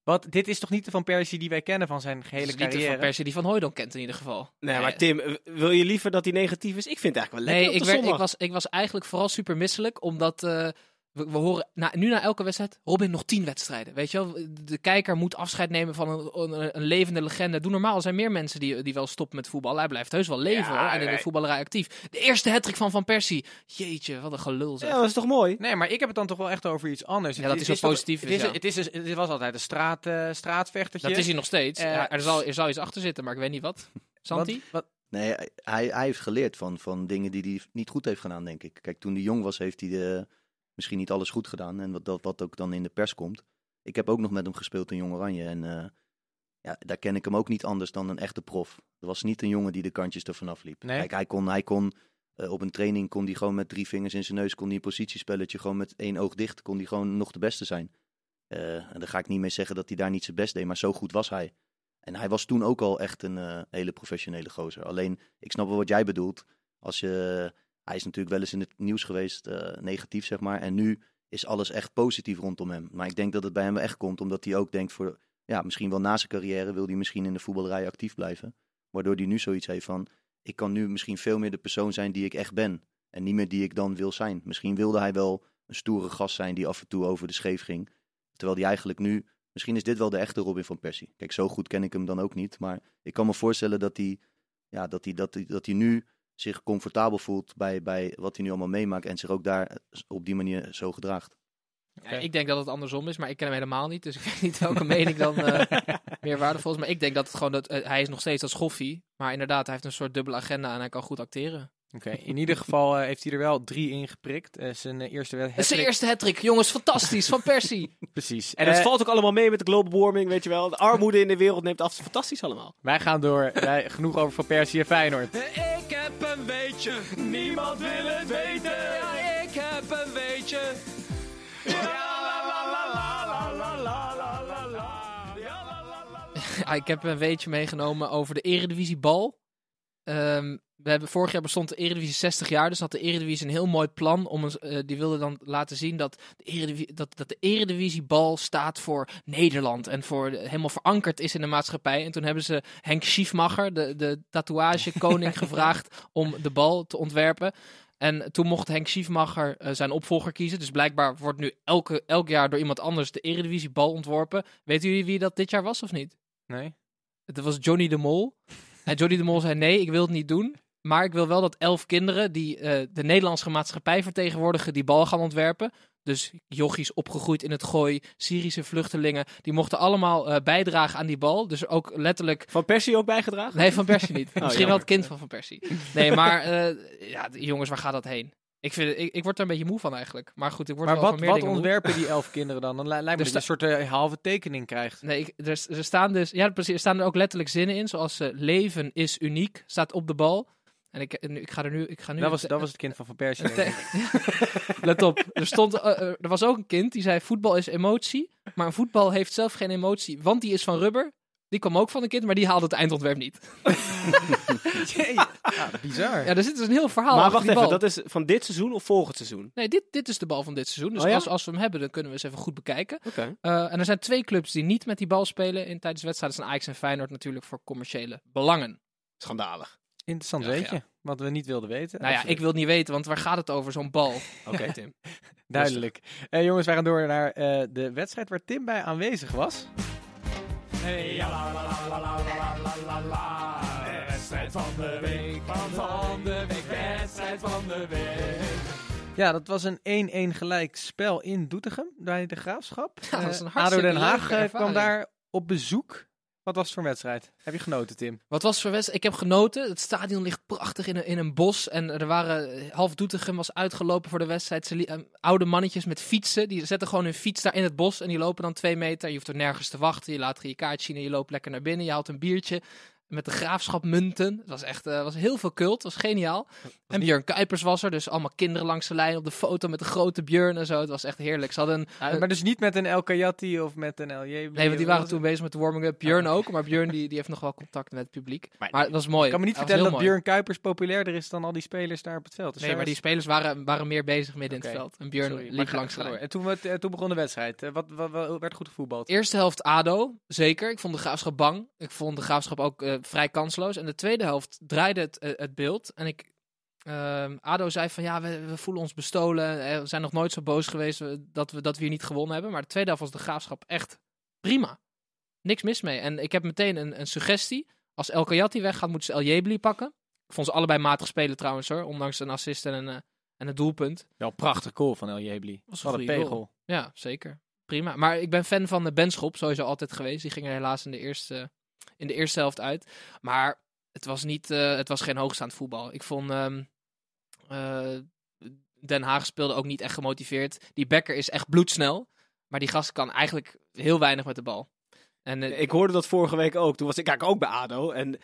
Wat, dit is toch niet de Van Persie die wij kennen van zijn gehele Het is niet de carrière? Van Persie die Van Hooydonk kent in ieder geval. Nee, maar Tim, eh, wil je liever dat hij negatief is? Ik vind het eigenlijk wel Nee, lekker ik, op de werd, ik, zondag. was, ik was eigenlijk vooral super misselijk, omdat eh, we, we horen na, nu na elke wedstrijd, Robin nog tien wedstrijden. Weet je wel, de kijker moet afscheid nemen van een, een, een levende legende. Doe normaal, er zijn meer mensen die, die wel stoppen met voetbal. Hij blijft heus wel leven Ja, hoor, en in de voetballerij actief. De eerste hattrick van Van Persie. Jeetje, wat een gelul zeg. Ja, dat is toch mooi? Nee, maar ik heb het dan toch wel echt over iets anders. Ja, Het dat hij zo positief het is, is. ja. Het, is het was altijd een straat, eh, straatvechtertje. Dat is hij nog steeds. Eh, er, zal, er zal iets achter zitten, maar ik weet niet wat. Santi? Wat, wat, Nee, hij, hij heeft geleerd van, van dingen die hij niet goed heeft gedaan, denk ik. Kijk, toen hij jong was, heeft hij de, misschien niet alles goed gedaan. En wat, dat, wat ook dan in de pers komt. Ik heb ook nog met hem gespeeld in Jong Oranje. En eh, ja, daar ken ik hem ook niet anders dan een echte prof. Er was niet een jongen die de kantjes er vanaf liep. Nee? Kijk, hij kon, hij kon eh, op een training kon hij gewoon met drie vingers in zijn neus, kon hij een positiespelletje gewoon met één oog dicht, kon hij gewoon nog de beste zijn. Eh, en daar ga ik niet mee zeggen dat hij daar niet zijn best deed, maar zo goed was hij. En hij was toen ook al echt een hele professionele gozer. Alleen, ik snap wel wat jij bedoelt. Als je, hij is natuurlijk wel eens in het nieuws geweest, eh, negatief zeg maar. En nu is alles echt positief rondom hem. Maar ik denk dat het bij hem echt komt, omdat hij ook denkt voor, ja, misschien wel na zijn carrière wil hij misschien in de voetballerij actief blijven. Waardoor hij nu zoiets heeft van, ik kan nu misschien veel meer de persoon zijn die ik echt ben. En niet meer die ik dan wil zijn. Misschien wilde hij wel een stoere gast zijn die af en toe over de scheef ging. Terwijl hij eigenlijk nu, misschien is dit wel de echte Robin van Persie. Kijk, zo goed ken ik hem dan ook niet. Maar ik kan me voorstellen dat hij, ja, dat hij, dat hij, dat hij nu zich comfortabel voelt bij, bij wat hij nu allemaal meemaakt. En zich ook daar op die manier zo gedraagt. Ja, ik denk dat het andersom is, maar ik ken hem helemaal niet. Dus ik weet niet welke mening dan eh, meer waardevol is. Maar ik denk dat het gewoon dat eh, hij is nog steeds als schoffie. Maar inderdaad, hij heeft een soort dubbele agenda en hij kan goed acteren. Oké, in ieder geval heeft hij er wel drie in geprikt. Zijn eerste hat Zijn eerste hattrick, jongens, fantastisch, van Persie. Precies. En het valt ook allemaal mee met de global warming, weet je wel. De armoede in de wereld neemt af, fantastisch allemaal. Wij gaan door, Wij, genoeg over Van Persie en Feyenoord. Ik heb een beetje niemand wil het weten. Ja, ik heb een weetje. Ja. Ja, ik heb een weetje meegenomen over de Eredivisie Bal. Ehm we hebben, vorig jaar bestond de Eredivisie 60 jaar, dus had de Eredivisie een heel mooi plan. Om een, eh, die wilde dan laten zien dat de, Eredivisie, dat, dat de Eredivisiebal staat voor Nederland en voor helemaal verankerd is in de maatschappij. En toen hebben ze Henk Schiefmacher, de, de tatoeagekoning, gevraagd om de bal te ontwerpen. En toen mocht Henk Schiefmacher eh, zijn opvolger kiezen. Dus blijkbaar wordt nu elke, elk jaar door iemand anders de Eredivisiebal ontworpen. Weten jullie wie dat dit jaar was of niet? Nee? Het was Johnny de Mol. En Johnny de Mol zei: Nee, ik wil het niet doen. Maar ik wil wel dat elf kinderen die eh, de Nederlandse maatschappij vertegenwoordigen, die bal gaan ontwerpen. Dus jochies opgegroeid in het gooi, Syrische vluchtelingen, die mochten allemaal eh, bijdragen aan die bal. Dus ook letterlijk. Van Persie ook bijgedragen? Nee, Van Persie niet. Misschien wel het kind van Van Persie. Nee, maar eh, ja, jongens, waar gaat dat heen? Ik, vind, ik, ik word er een beetje moe van eigenlijk. Maar goed, ik word Maar wel wat, van meer wat moe. ontwerpen die elf kinderen dan? Dan li- lijkt me dat je een soort eh, halve tekening krijgt. Nee, ik, er, er staan dus, ja, precies, er staan er ook letterlijk zinnen in, zoals eh, leven is uniek, staat op de bal. En ik, ik ga er nu, ik ga nu. Dat was, dat was het kind van Van Persie. Let op, er, stond, eh, er was ook een kind die zei: voetbal is emotie, maar een voetbal heeft zelf geen emotie, want die is van rubber. Die kwam ook van een kind, maar die haalde het eindontwerp niet. Ja, bizar. Ja, er zit dus een heel verhaal Maar wacht die even, dat is van dit seizoen of volgend seizoen? Nee, dit, dit is de bal van dit seizoen. Dus Oh ja? als, als we hem hebben, dan kunnen we eens even goed bekijken. Oké. Eh, en er zijn twee clubs die niet met die bal spelen in tijdens wedstrijden. Dat zijn Ajax en Feyenoord natuurlijk voor commerciële belangen. Schandalig. Interessant Ja, weetje. ja. Wat we niet wilden weten. Nou ja, ik wil het niet weten, want waar gaat het over, zo'n bal? Oké, Tim. Duidelijk. Eh, jongens, wij gaan door naar eh, de wedstrijd waar Tim bij aanwezig was. Hey, ja, la la la la la la la la. Wedstrijd van de week, van, van de week, wedstrijd van de week. Ja, dat was een 1-1 gelijk spel in Doetinchem bij de Graafschap. Ja, dat Eh, ADO Den Haag eh, kwam daar op bezoek. Wat was het voor wedstrijd? Heb je genoten, Tim? Wat was voor wedstrijd? Ik heb genoten. Het stadion ligt prachtig in een, in een bos. En er waren half Doetinchem was uitgelopen voor de wedstrijd. Ze eh, oude mannetjes met fietsen. Die zetten gewoon hun fiets daar in het bos. En die lopen dan twee meter. Je hoeft er nergens te wachten. Je laat je kaart zien en je loopt lekker naar binnen. Je haalt een biertje. Met de graafschap munten. Het was echt eh, was heel veel cult. Het was geniaal. En Björn Kuipers was er. Dus allemaal kinderen langs de lijn op de foto met de grote Björn en zo. Het was echt heerlijk. Ze hadden een, maar dus niet met een El Kayati of met een LJ. Nee, want die waren toen bezig met de warming-up. Björn ook, maar Björn die, die heeft nog wel contact met het publiek. Maar, het was mooi. Ik kan me niet vertellen dat. Björn Kuipers populairder is dan al die spelers daar op het veld. Dus Nee, maar die spelers waren, waren meer bezig midden in het veld. En Björn sorry, maar liep langs de lijn. En toen, werd- eh, toen begon de wedstrijd. Eh, Wat, wat, wat- werd goed gevoetbald? Eerste helft ADO, zeker. Ik vond de graafschap bang. Ik vond de graafschap ook vrij kansloos. En de tweede helft draaide het, eh, het beeld. En ik, ehm, ADO zei van ja, we, we voelen ons bestolen. We zijn nog nooit zo boos geweest eh, dat we, dat we hier niet gewonnen hebben. Maar de tweede helft was de graafschap echt prima. Niks mis mee. En ik heb meteen een, een suggestie. Als El Kayati weggaat, moeten ze El Jebli pakken. Ik vond ze allebei matig spelen trouwens hoor. Ondanks een assist en een, eh, en een doelpunt. Wel een prachtig goal van El Jebli. Was een goal. pegel. Ja, zeker. Prima. Maar ik ben fan van de Benschop, sowieso altijd geweest. Die ging er helaas in de eerste, in de eerste helft uit. Maar het was, niet, eh, het was geen hoogstaand voetbal. Ik vond ehm, eh, Den Haag speelde ook niet echt gemotiveerd. Die Becker is echt bloedsnel. Maar die gast kan eigenlijk heel weinig met de bal. En, eh, Ik hoorde dat vorige week ook. Toen was ik eigenlijk ook bij ADO. En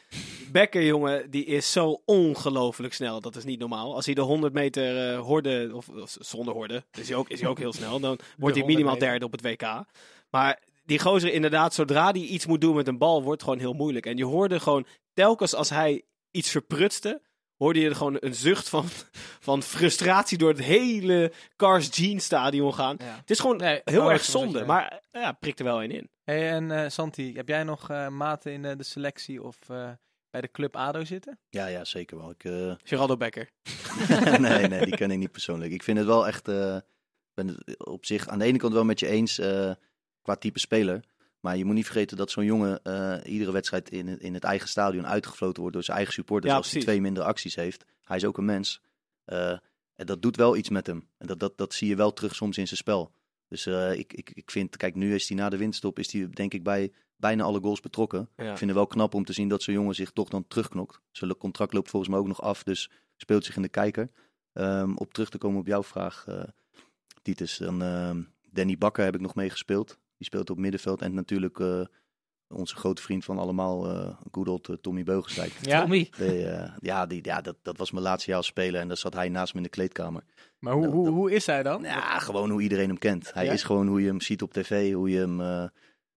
Becker, jongen, die is zo ongelooflijk snel. Dat is niet normaal. Als hij de 100 meter eh, horde, of, of zonder horde, is hij, ook, is hij ook heel snel. Dan wordt hij 100 minimaal meter. derde op het WK. Maar die gozer inderdaad, zodra hij iets moet doen met een bal, wordt gewoon heel moeilijk. En je hoorde gewoon, telkens als hij iets verprutste, hoorde je gewoon een zucht van, van frustratie door het hele Cars Jean stadion gaan. ja. Het is gewoon Nee, heel oh, erg zonde. Maar ja, prikt er wel een in. Hey, en eh, Santi, heb jij nog eh, maten in eh, de selectie of eh, bij de club ADO zitten? Ja, ja, zeker wel. Ik, eh, Geraldo Becker. nee, nee, die ken ik niet persoonlijk. Ik vind het wel echt, eh, ik ben het op zich aan de ene kant wel met je eens eh, qua type speler. Maar je moet niet vergeten dat zo'n jongen eh, iedere wedstrijd in, het- in het eigen stadion uitgefloten wordt door zijn eigen supporters. Ja, als hij twee minder acties heeft. Hij is ook een mens. Eh, en dat doet wel iets met hem. En dat, dat, dat zie je wel terug soms in zijn spel. Dus eh, ik, ik, ik vind, kijk, nu is hij na de winststop, is hij denk ik bij bijna alle goals betrokken. Ja. Ik vind het wel knap om te zien dat zo'n jongen zich toch dan terugknokt. Zijn contract loopt volgens mij ook nog af, dus speelt zich in de kijker. Ehm, op terug te komen op jouw vraag, Titus. Dan, ehm, Danny Bakker heb ik nog meegespeeld. Die speelt op middenveld. En natuurlijk eh, onze grote vriend van allemaal, eh good old, eh, Tommy Beugelsdijk. Ja. Tommy. De, ja, die, ja dat, dat was mijn laatste jaar als speler. En daar zat hij naast me in de kleedkamer. Maar hoe, hoe, hoe is hij dan? Ja, gewoon hoe iedereen hem kent. Hij Ja? is gewoon hoe je hem ziet op tv, hoe je hem... eh,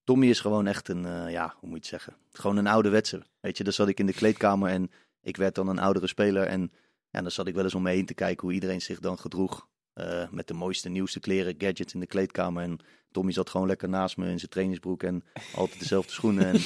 Tommy is gewoon echt een, ja, hoe moet je het zeggen? Gewoon een ouderwetse. Weet je, dan zat ik in de kleedkamer en ik werd dan een oudere speler. En ja, dan zat ik wel eens om me heen te kijken hoe iedereen zich dan gedroeg. Met de mooiste, nieuwste kleren, gadgets in de kleedkamer. En Tommy zat gewoon lekker naast me in zijn trainingsbroek en altijd dezelfde schoenen. En,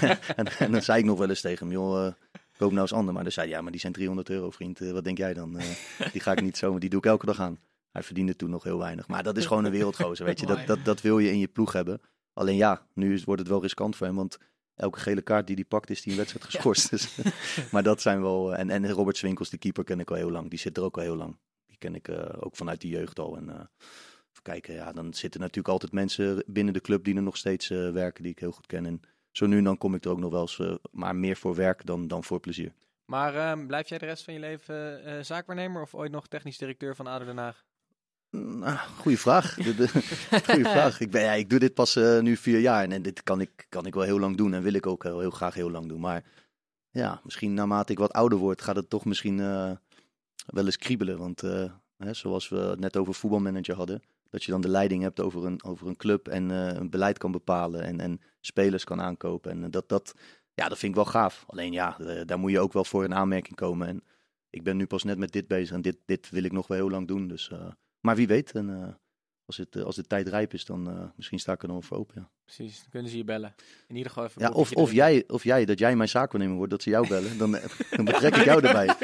en, en dan zei ik nog wel eens tegen hem, joh, eh, koop nou eens ander. Maar dan zei hij, ja, maar die zijn 300 euro, vriend. Eh, wat denk jij dan? Eh, die ga ik niet zo, die doe ik elke dag aan. Hij verdiende toen nog heel weinig. Maar dat is gewoon een wereldgozer, weet je. Dat, dat, dat wil je in je ploeg hebben. Alleen ja, nu is, wordt het wel riskant voor hem, want elke gele kaart die hij pakt, is hij een wedstrijd geschorst. Dus, maar dat zijn wel... En, en Robert Swinkels, de keeper, ken ik al heel lang. Die zit er ook al heel lang. Die ken ik ook vanuit de jeugd al. En kijken, ja, dan zitten natuurlijk altijd mensen binnen de club die er nog steeds eh, werken, die ik heel goed ken. En zo nu en dan kom ik er ook nog wel eens, eh, maar meer voor werk dan, dan voor plezier. Maar ehm, blijf jij de rest van je leven eh, zaakwaarnemer of ooit nog technisch directeur van ADO Den Haag? Nou, goeie vraag. Goeie vraag. Ik, ben, ja, ik doe dit pas nu vier jaar en, en dit kan ik, kan ik wel heel lang doen en wil ik ook heel, heel graag heel lang doen. Maar ja, misschien naarmate ik wat ouder word, gaat het toch misschien wel eens kriebelen. Want hè, zoals we het net over voetbalmanager hadden, dat je dan de leiding hebt over een, over een club en eh, een beleid kan bepalen en, en spelers kan aankopen. En dat, dat, ja, dat vind ik wel gaaf. Alleen ja, eh, daar moet je ook wel voor in aanmerking komen. En ik ben nu pas net met dit bezig en dit, dit wil ik nog wel heel lang doen. Dus, eh, maar wie weet, en, eh, als, het, eh, als de tijd rijp is, dan eh, misschien sta ik er dan voor open. Ja, Precies, dan kunnen ze je bellen. In ieder geval even ja of, of, jij, of jij, dat jij mijn zaakwaarnemer wordt, dat ze jou bellen. Dan, eh, dan betrek ik jou erbij.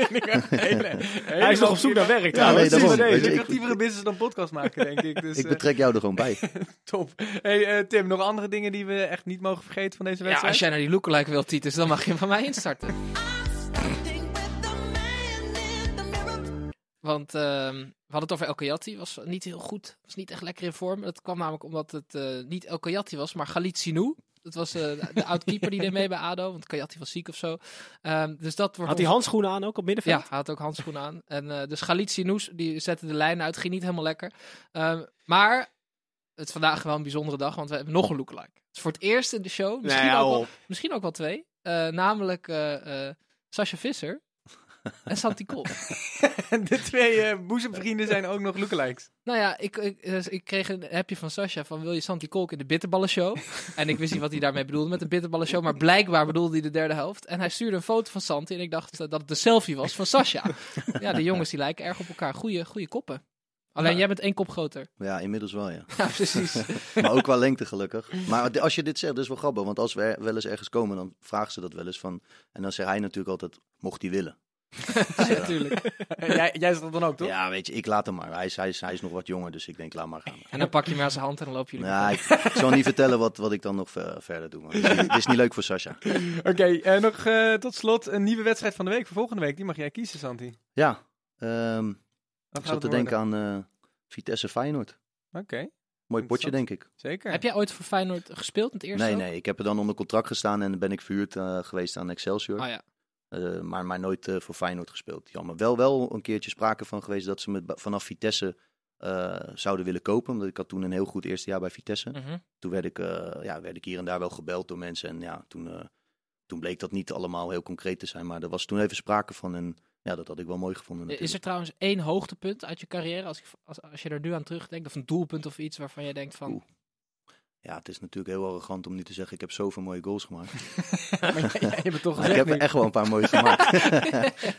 Hij is nog op zoek naar werk Ja, trouwens. nee, daarom. Business dan podcast maken, denk ik. Dus, Ik betrek jou er gewoon bij. top. Hey, eh, Tim, nog andere dingen die we echt niet mogen vergeten van deze Ja, wedstrijd? als jij naar die lookalike wilt, Titus, dan mag je hem van mij instarten. Want ehm, we hadden het over El Kayati, was niet heel goed, was niet echt lekker in vorm. Dat kwam namelijk omdat het eh, niet El Kayati was, maar Galit Sinou. Dat was eh, de, oud-keeper die deed mee bij ADO, want Kayati was ziek of zo. Ehm, dus dat wordt Had hij ons- handschoenen aan ook op middenveld? Ja, hij had ook handschoenen aan. En eh dus Galit Sinou, die zette de lijn uit, ging niet helemaal lekker. Ehm, maar het is vandaag wel een bijzondere dag, want we hebben nog een lookalike. Het is voor het eerst in de show. Misschien, Nee, ook, wel, misschien ook wel twee. Eh, namelijk eh eh Sascha Visser en Santi Kol. de twee eh, boezemvrienden zijn ook nog lookalikes. Nou ja, ik, ik, dus ik kreeg een appje van Sascha van wil je Santi Kolk in de bitterballenshow? en ik wist niet wat hij daarmee bedoelde met de bitterballenshow, maar blijkbaar bedoelde hij de derde helft. En hij stuurde een foto van Santi en ik dacht dat het de selfie was van Sascha. ja, de jongens die lijken erg op elkaar. Goeie, goede koppen. Alleen jij bent één kop groter. Ja, inmiddels wel, ja. Ja, precies. Maar ook qua lengte gelukkig. Maar als je dit zegt, dat is wel grappig. Want als we er wel eens ergens komen, dan vragen ze dat wel eens van... En dan zegt hij natuurlijk altijd, mocht hij willen. ja, natuurlijk. jij, jij dat dan ook, toch? Ja, weet je, ik laat hem maar. Hij is, hij is, hij is nog wat jonger, dus ik denk, laat maar gaan. En dan pak je hem aan zijn hand en dan lopen jullie. Ja, ik, ik zal niet vertellen wat, wat ik dan nog ver- verder doe. Het is, het is niet leuk voor Sascha. Oké, eh, nog eh, tot slot een nieuwe wedstrijd van de week voor volgende week. Die mag jij kiezen, Santi. Ja, ehm, Wat ik zat te denken aan eh, Vitesse Feyenoord. Oké, Mooi potje, denk ik. zeker. Heb jij ooit voor Feyenoord gespeeld in het eerste? Nee, ook? nee, ik heb er dan onder contract gestaan en dan ben ik verhuurd eh, geweest aan Excelsior. Oh ja. Eh, maar, maar nooit eh, voor Feyenoord gespeeld. Jammer. Wel, wel een keertje sprake van geweest dat ze me vanaf Vitesse eh, zouden willen kopen. Omdat ik had toen een heel goed eerste jaar bij Vitesse. Mhm. Toen werd ik, ja, werd ik hier en daar wel gebeld door mensen. En ja, toen, toen bleek dat niet allemaal heel concreet te zijn. Maar er was toen even sprake van. En ja, dat had ik wel mooi gevonden. Is er trouwens één hoogtepunt uit je carrière, als, ik, als, als je er nu aan terugdenkt, of een doelpunt of iets waarvan je denkt van... Oeh. Ja, het is natuurlijk heel arrogant om nu te zeggen, ik heb zoveel mooie goals gemaakt. maar jij, jij toch Maar ik heb er echt wel een paar mooie gemaakt.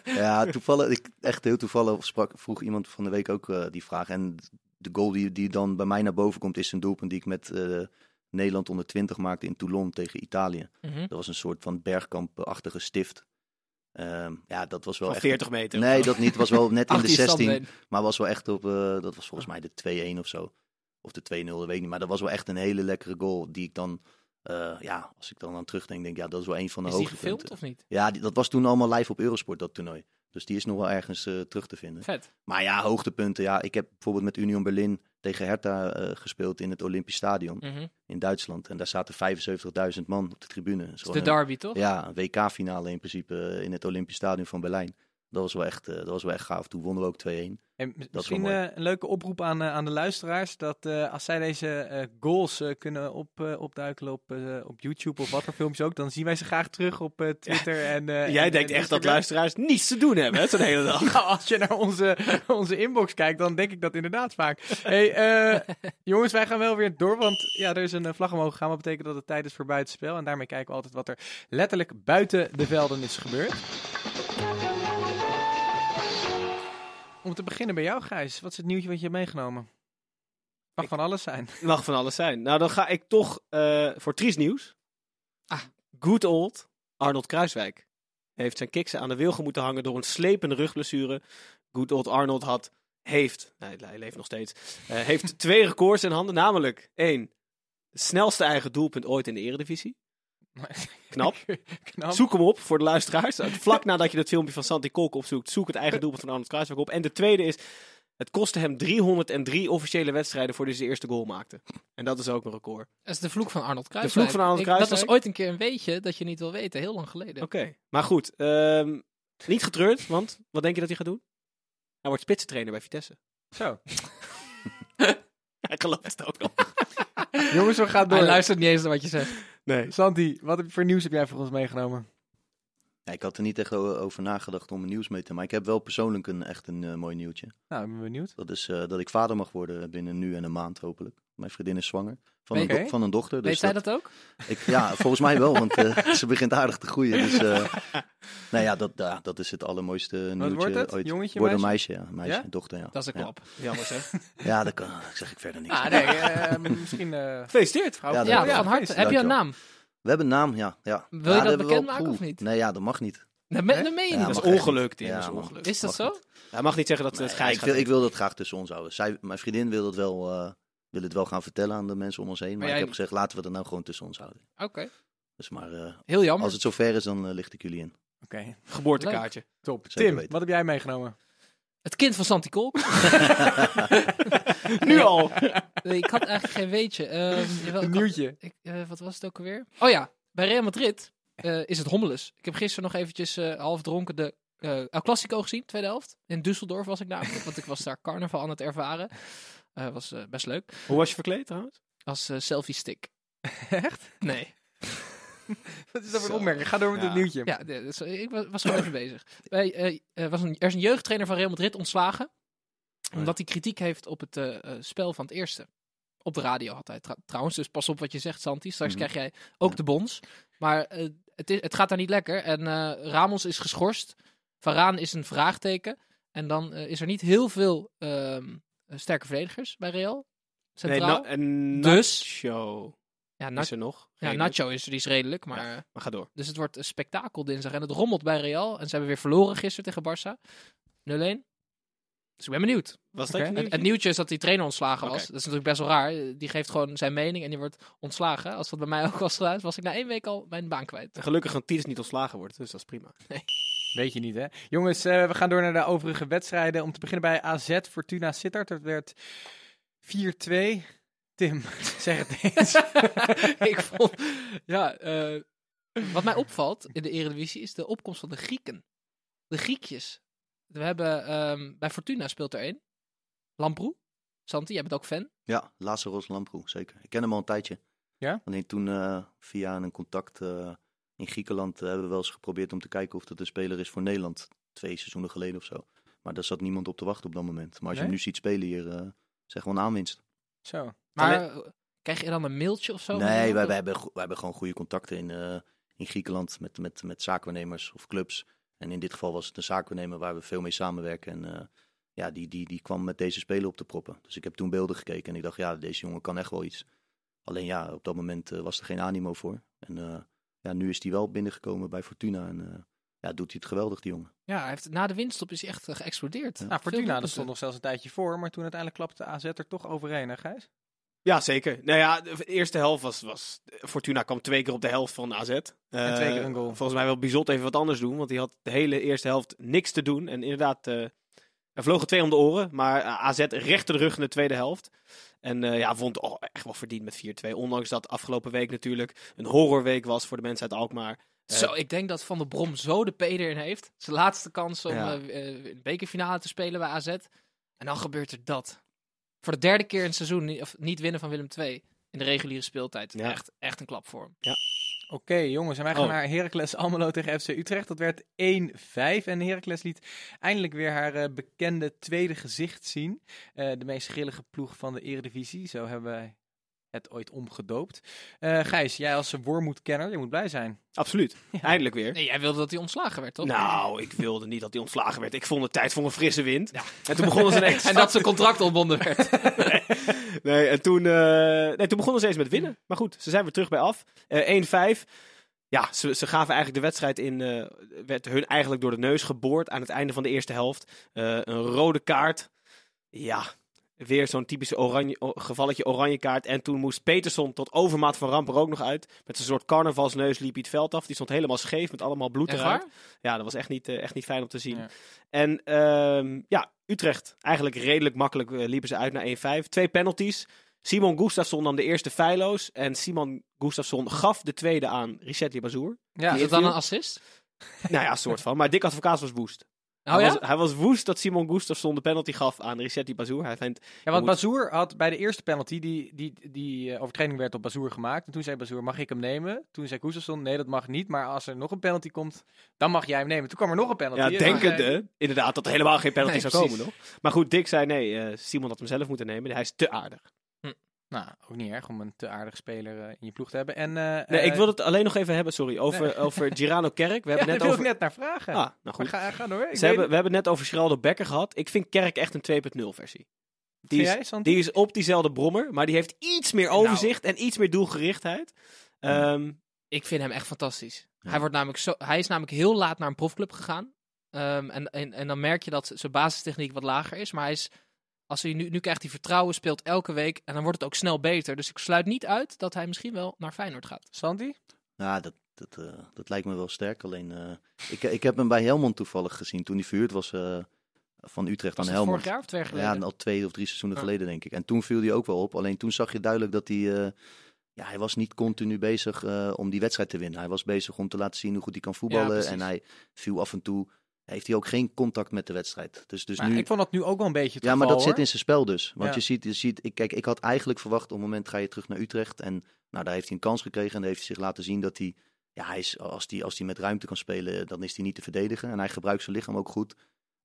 ja, toevallig, ik, echt heel toevallig sprak, vroeg iemand van de week ook eh, die vraag. En de goal die, die dan bij mij naar boven komt, is een doelpunt die ik met eh, Nederland onder 20 maakte in Toulon tegen Italië. Mhm. Dat was een soort van bergkampachtige stift. Ehm, ja, dat was wel Van echt... 40 meter. Nee, dat niet. Het was wel net in de 18 16. standbeen. Maar was wel echt op, eh, dat was volgens mij de 2-1 of zo. Of de 2-0, dat weet ik niet. Maar dat was wel echt een hele lekkere goal. Die ik dan, eh, ja, als ik dan aan terugdenk, denk ja, dat is wel een van de Is die hoogtepunten. gefilmd of niet? Ja, die- dat was toen allemaal live op Eurosport, dat toernooi. Dus die is nog wel ergens eh, terug te vinden. Vet. Maar ja, hoogtepunten. Ja, ik heb bijvoorbeeld met Union Berlin tegen Hertha eh, gespeeld in het Olympisch Stadion Mhm. in Duitsland. En daar zaten 75.000 man op de tribune. Gewoon de derby, toch? Ja, een WK-finale in principe in het Olympisch Stadion van Berlijn. Dat was wel echt, eh, dat was wel echt gaaf. Toen wonnen we ook 2-1. En misschien eh, een leuke oproep aan, eh, aan de luisteraars. Dat eh, als zij deze eh, goals eh, kunnen op, eh, opduikelen op, eh, op YouTube of wat voor filmpjes ook. Dan zien wij ze graag terug op eh, Twitter. En, eh, Jij en- denkt en echt dat luisteraars niets te doen hebben, hè, zo'n hele dag. Nou, als je naar onze, onze inbox kijkt, dan denk ik dat inderdaad vaak. Hey, eh, jongens, wij gaan wel weer door, want ja, er is een vlag omhoog gegaan. Wat betekent dat het tijd is voor buitenspel. En daarmee kijken we altijd wat er letterlijk buiten de velden is gebeurd. Om te beginnen bij jou, Gijs. Wat is het nieuwtje wat je hebt meegenomen? Mag van alles zijn. Mag van alles zijn. Nou, dan ga ik toch eh, voor triest nieuws. Ah. Good old Arnold Kruiswijk. Heeft zijn kiksen aan de wilgen moeten hangen door een slepende rugblessure. Good old Arnold had, heeft, nee, hij leeft nog steeds, eh, heeft twee records in handen. Namelijk één, het snelste eigen doelpunt ooit in de eredivisie. Knap. Knap. Zoek hem op voor de luisteraars. Vlak nadat je het filmpje van Santi Kolk opzoekt, zoek het eigen doelpunt van Arnold Kruiswijk op. En de tweede is, het kostte hem 303 officiële wedstrijden voordat hij zijn eerste goal maakte. En dat is ook een record. Dat is de vloek van Arnold Kruijswijk. vloek van Arnold Ik- Dat was Kruijswijk? ooit een keer een weetje dat je niet wil weten, heel lang geleden. Oké, maar goed. ehm, niet getreurd, want wat denk je dat hij gaat doen? Hij wordt spitsentrainer bij Vitesse. Zo. Hij gelooft het ook nog. Jongens, we gaan door. Hij luistert niet eens naar wat je zegt. Nee. Santi, wat voor nieuws heb jij voor ons meegenomen? Ja, ik had er niet echt over nagedacht om een nieuws mee te maken. Maar ik heb wel persoonlijk een echt een eh, mooi nieuwtje. Nou, ik ben benieuwd. Dat is eh, dat ik vader mag worden binnen nu en een maand hopelijk. Mijn vriendin is zwanger. Van, een, do- van een dochter. Dus Weet zij dat ook? Ik, ja, volgens mij wel, want eh, ze begint aardig te groeien. Dus nou ja, dat, ja, dat is het allermooiste nieuwtje wordt het? ooit. Jongetje, Wordt een meisje? meisje, ja. Meisje, Ja? dochter, ja. Dat is een Ja. klap. Jammer zeg. Ja, daar kan, zeg ik verder niks Ah, nee, misschien... Gefeliciteerd. vrouw. Ja, Ja, dat- van harte. Heb je een naam? We hebben een naam, ja. ja. Wil je Ja, dat bekendmaken of niet? Nee, ja, dat mag niet. Dat meen dat meen je Ja, niet. Dat is echt ongeluk, niet. Tim. Ja, dat is ongeluk. Is dat zo? niet. Hij mag niet zeggen dat Nee, het Gijs ik, wil, ik wil dat graag tussen ons houden. Zij, mijn vriendin wil het wel, eh, wil het wel gaan vertellen aan de mensen om ons heen. Maar, Maar ik heb gezegd, laten we het nou gewoon tussen ons houden. Oké. Dus maar eh, Heel jammer. als het zover is, dan eh, licht ik jullie in. Oké, Geboortekaartje. top. Zeker Tim, weten. wat heb jij meegenomen? Het kind van Santi Kolk. Nu al. Nee, ik had eigenlijk geen weetje. Ehm, jawel, Een nieuwtje. ik, eh, wat was het ook alweer? Oh ja, bij Real Madrid eh, is het hommeles. Ik heb gisteren nog eventjes eh, half dronken de El Clasico gezien, tweede helft. In Düsseldorf was ik namelijk, want ik was daar carnaval aan het ervaren. Was best leuk. Hoe was je verkleed trouwens? Als selfie stick. Echt? Nee. Wat is dat voor een opmerking? Ga door met Ja. het nieuwtje. Ja, dus, ik was, was gewoon even bezig. Bij, eh, eh, was een, er is een jeugdtrainer van Real Madrid ontslagen. Omdat hij kritiek heeft op het eh, spel van het eerste. Op de radio had hij tra- trouwens. Dus pas op wat je zegt, Santi. Straks Mhm. krijg jij ook Ja. de bons. Maar het, is, het gaat daar niet lekker. En eh, Ramos is geschorst. Varaan is een vraagteken. En dan is er niet heel veel ehm, sterke verdedigers bij Real. Centraal. Nee, Dus- Nacho ja, Na- is er nog. ja, Redelijk. Nacho is, die is redelijk. Maar, Ja. Maar ga door. Dus het wordt een spektakel dinsdag. En het rommelt bij Real. En ze hebben weer verloren gisteren tegen Barça. 0-1. Dus ik ben benieuwd. Was dat Het, het nieuwtje is dat die trainer ontslagen was. Dat is natuurlijk best wel raar. Die geeft gewoon zijn mening en die wordt ontslagen. Als dat bij mij ook was geluid, was ik na één week al mijn baan kwijt. Gelukkig een Titus niet ontslagen wordt, dus dat is prima. Weet je niet, hè? Jongens, eh, we gaan door naar de overige wedstrijden. Om te beginnen bij AZ Fortuna Sittard. Het werd 4-2. Tim, zeg het eens. ik vond, ja, eh, wat mij opvalt in de Eredivisie is de opkomst van de Grieken. De Griekjes. We hebben, ehm, bij Fortuna speelt er één. Lamproe. Santi, jij bent ook fan. Ja, Lazarus Lamproe, zeker. Ik ken hem al een tijdje. Ja? Alleen toen eh, via een contact eh, in Griekenland hebben we wel eens geprobeerd om te kijken of dat een speler is voor Nederland. Twee seizoenen geleden of zo. Maar daar zat niemand op te wachten op dat moment. Maar als je hem nu ziet spelen hier, eh zeg gewoon aanwinst. Zo. Maar eh, krijg je dan een mailtje of zo? nee, wij, wij, hebben, wij hebben gewoon goede contacten in, eh, in Griekenland met, met, met zaakwaarnemers of clubs. En in dit geval was het een zaakwaarnemer waar we veel mee samenwerken. En eh, ja, die, die, die kwam met deze speler op te proppen. Dus ik heb toen beelden gekeken en ik dacht, ja, deze jongen kan echt wel iets. Alleen ja, op dat moment eh, was er geen animo voor. En eh, ja, nu is hij wel binnengekomen bij Fortuna. En eh, ja, doet hij het geweldig, die jongen. Ja, hij heeft, na de winststop is hij echt eh, geëxplodeerd. Nou, Veel Fortuna, dat stond nog zelfs een tijdje voor. Maar toen uiteindelijk klapte AZ er toch overheen, hè Gijs? Ja, zeker. Nou ja, de eerste helft was, was... Fortuna kwam twee keer op de helft van AZ. En Eh, twee keer een goal. Volgens mij wil Bizot even wat anders doen, want hij had de hele eerste helft niks te doen. En inderdaad, eh, er vlogen twee om de oren, maar AZ rechte de rug in de tweede helft. En eh, ja, vond oh, echt wel verdiend met 4-2. Ondanks dat afgelopen week natuurlijk een horrorweek was voor de mensen uit Alkmaar. Eh, Zo, ik denk dat Van der Brom zo de P erin heeft. Zijn laatste kans om Ja. eh, eh, een bekerfinale te spelen bij AZ. En dan gebeurt er dat. Voor de derde keer in het seizoen niet, of niet winnen van Willem II in de reguliere speeltijd. Ja. Echt, echt een klap voor hem. Oké, jongens, en wij gaan Oh. naar Heracles Almelo tegen FC Utrecht. Dat werd 1-5 en Heracles liet eindelijk weer haar eh, bekende tweede gezicht zien. Eh, de meest grillige ploeg van de Eredivisie, zo hebben wij het ooit omgedoopt. Eh Gijs, jij als wormoedkenner, je moet blij zijn. Absoluut. Eindelijk weer. Nee, jij wilde dat hij ontslagen werd, toch? Nou, ik wilde niet dat hij ontslagen werd. Ik vond het tijd voor een frisse wind. En toen begonnen ze ineens... En dat zijn contract ontbonden werd. nee, en toen, eh, nee, toen begonnen ze eens met winnen. Maar goed, ze zijn weer terug bij af. Eh 1-5. Ja, ze, ze gaven eigenlijk de wedstrijd in. eh, werd hun eigenlijk door de neus geboord aan het einde van de eerste helft. Eh, een rode kaart. Ja, weer zo'n typische oranje, gevalletje oranje kaart. En toen moest Peterson tot overmaat van ramp er ook nog uit. Met een soort carnavalsneus liep hij het veld af. Die stond helemaal scheef met allemaal bloed Echt eruit. waar? Ja, dat was echt niet, eh, echt niet fijn om te zien. Ja. En ehm, ja, Utrecht, eigenlijk redelijk makkelijk eh, liepen ze uit naar 1-5. Twee penalties. Simon Gustafsson nam de eerste feilloos. En Simon Gustafsson gaf de tweede aan Richet Bazour. Ja, Is het dan een assist? nou ja, soort van. Maar Dick Advocaat was woest. Oh hij, ja? was, hij was woest dat Simon Gustafsson de penalty gaf aan Richet Bazour. Hij vindt, Ja, want moet- Bazoer had bij de eerste penalty, die, die, die eh, overtreding werd op Bazoer gemaakt. En toen zei Bazoer, mag ik hem nemen? Toen zei Gustafsson, nee dat mag niet. Maar als er nog een penalty komt, dan mag jij hem nemen. Toen kwam er nog een penalty. ja, denkende zei- inderdaad dat er helemaal geen penalty Nee, zou precies. komen nog. Maar goed, Dick zei nee, eh, Simon had hem zelf moeten nemen. Hij is te aardig. Nou, ook niet erg om een te aardige speler eh, in je ploeg te hebben. En, eh, Nee, eh, ik wil het alleen nog even hebben, sorry, over, over Girano Kerk. We ja, hebben daar net wil over... ik net naar vragen. Ah, nou Maar goed. ga, ga door. Ik Ze weet hebben, we hebben het net over Geraldo Becker gehad. Ik vind Kerk echt een 2.0 versie. Die is, jij, die is op diezelfde brommer, maar die heeft iets meer Nou. overzicht en iets meer doelgerichtheid. Ehm, Ik vind hem echt fantastisch. Ja. Hij, wordt namelijk zo, hij is namelijk heel laat naar een profclub gegaan. Ehm, en, en, en dan merk je dat zijn basistechniek wat lager is. Maar hij is, als hij nu, nu krijgt hij vertrouwen, speelt elke week. En dan wordt het ook snel beter. Dus ik sluit niet uit dat hij misschien wel naar Feyenoord gaat. Santi? Ja, dat, dat, eh, dat lijkt me wel sterk. Alleen, eh, ik, ik heb hem bij Helmond toevallig gezien toen hij verhuurd was eh, van Utrecht Was aan Helmond. vorig jaar of twee jaar geleden? Ja, al twee of drie seizoenen Ja. geleden denk ik. En toen viel hij ook wel op. Alleen toen zag je duidelijk dat hij... ja, hij was niet continu bezig om die wedstrijd te winnen. Hij was bezig om te laten zien hoe goed hij kan voetballen. en hij viel af en toe heeft hij ook geen contact met de wedstrijd. Dus, dus Maar nu, ik vond dat nu ook wel een beetje het ja, maar dat zit in zijn spel dus. Want Ja. je ziet, je ziet ik, kijk, ik had eigenlijk verwacht, op het moment ga je terug naar Utrecht. En nou, daar heeft hij een kans gekregen. En daar heeft hij zich laten zien dat hij, ja, hij is, als hij, als hij met ruimte kan spelen, dan is hij niet te verdedigen. En hij gebruikt zijn lichaam ook goed.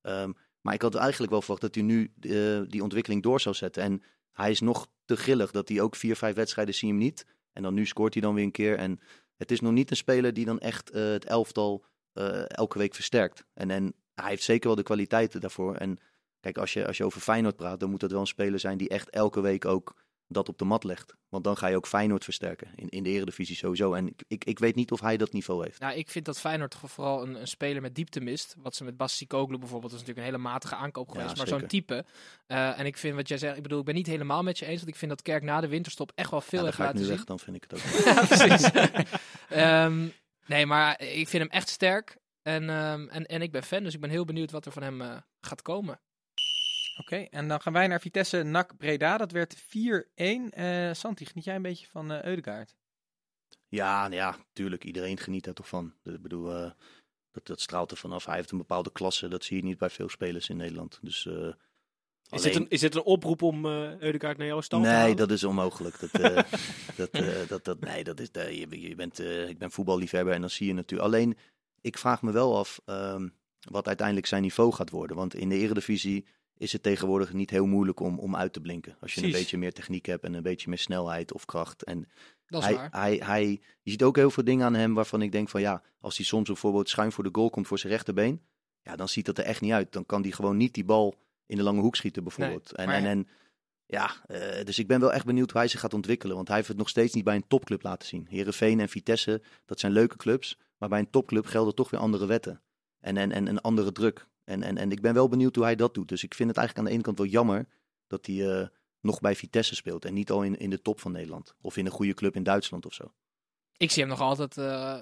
Ehm, maar ik had eigenlijk wel verwacht dat hij nu eh, die ontwikkeling door zou zetten. En hij is nog te grillig dat hij ook vier, vijf wedstrijden zie hem niet. En dan nu scoort hij dan weer een keer. En het is nog niet een speler die dan echt eh, het elftal eh, elke week versterkt. En, en hij heeft zeker wel de kwaliteiten daarvoor. En kijk, als je, als je over Feyenoord praat, dan moet dat wel een speler zijn die echt elke week ook dat op de mat legt. Want dan ga je ook Feyenoord versterken. In, in de eredivisie sowieso. En ik, ik, ik weet niet of hij dat niveau heeft. Nou, ik vind dat Feyenoord vooral een, een speler met diepte mist. Wat ze met Bassi Koglu bijvoorbeeld, dat is natuurlijk een hele matige aankoop geweest. maar zo'n type. Eh, en ik vind wat jij zegt, ik bedoel, ik ben niet helemaal met je eens. Want ik vind dat Kerk na de winterstop echt wel veel Ja, dan heeft laten nu zien. weg, dan vind ik het ook. ja, precies. Ehm, nee, maar ik vind hem echt sterk. En, ehm, en, en ik ben fan, dus ik ben heel benieuwd wat er van hem eh, gaat komen. Oké, en dan gaan wij naar Vitesse NAC Breda. Dat werd 4-1. Eh Santi, geniet jij een beetje van eh Eudegaard? Ja, nou ja, tuurlijk. Iedereen geniet daar toch van. Ik bedoel, eh, dat, dat straalt er vanaf. Hij heeft een bepaalde klasse. Dat zie je niet bij veel spelers in Nederland. Dus, Is, dit een, is dit een oproep om Eudegaard naar jouw stal te Nee, halen? dat is onmogelijk. Dat, eh, dat, eh, dat, dat, nee, dat is, je, je bent, ik ben voetballiefhebber en dan zie je natuurlijk. Alleen, ik vraag me wel af ehm, wat uiteindelijk zijn niveau gaat worden. Want in de eredivisie is het tegenwoordig niet heel moeilijk om, om uit te blinken. Als je een beetje meer techniek hebt en een beetje meer snelheid of kracht. En Dat is hij, waar. Hij, hij, je ziet ook heel veel dingen aan hem waarvan ik denk van ja, als hij soms bijvoorbeeld schuin voor de goal komt voor zijn rechterbeen. Ja, dan ziet dat er echt niet uit. Dan kan hij gewoon niet die bal in de lange hoek schieten bijvoorbeeld. en, maar- en, en ja, eh, dus ik ben wel echt benieuwd hoe hij zich gaat ontwikkelen. Want hij heeft het nog steeds niet bij een topclub laten zien. Herenveen en Vitesse, dat zijn leuke clubs. Maar bij een topclub gelden toch weer andere wetten. En, en, en een andere druk. En, en, en ik ben wel benieuwd hoe hij dat doet. Dus ik vind het eigenlijk aan de ene kant wel jammer dat hij eh, nog bij Vitesse speelt. En niet al in, in de top van Nederland. Of in een goede club in Duitsland of zo. Ik zie hem nog altijd eh,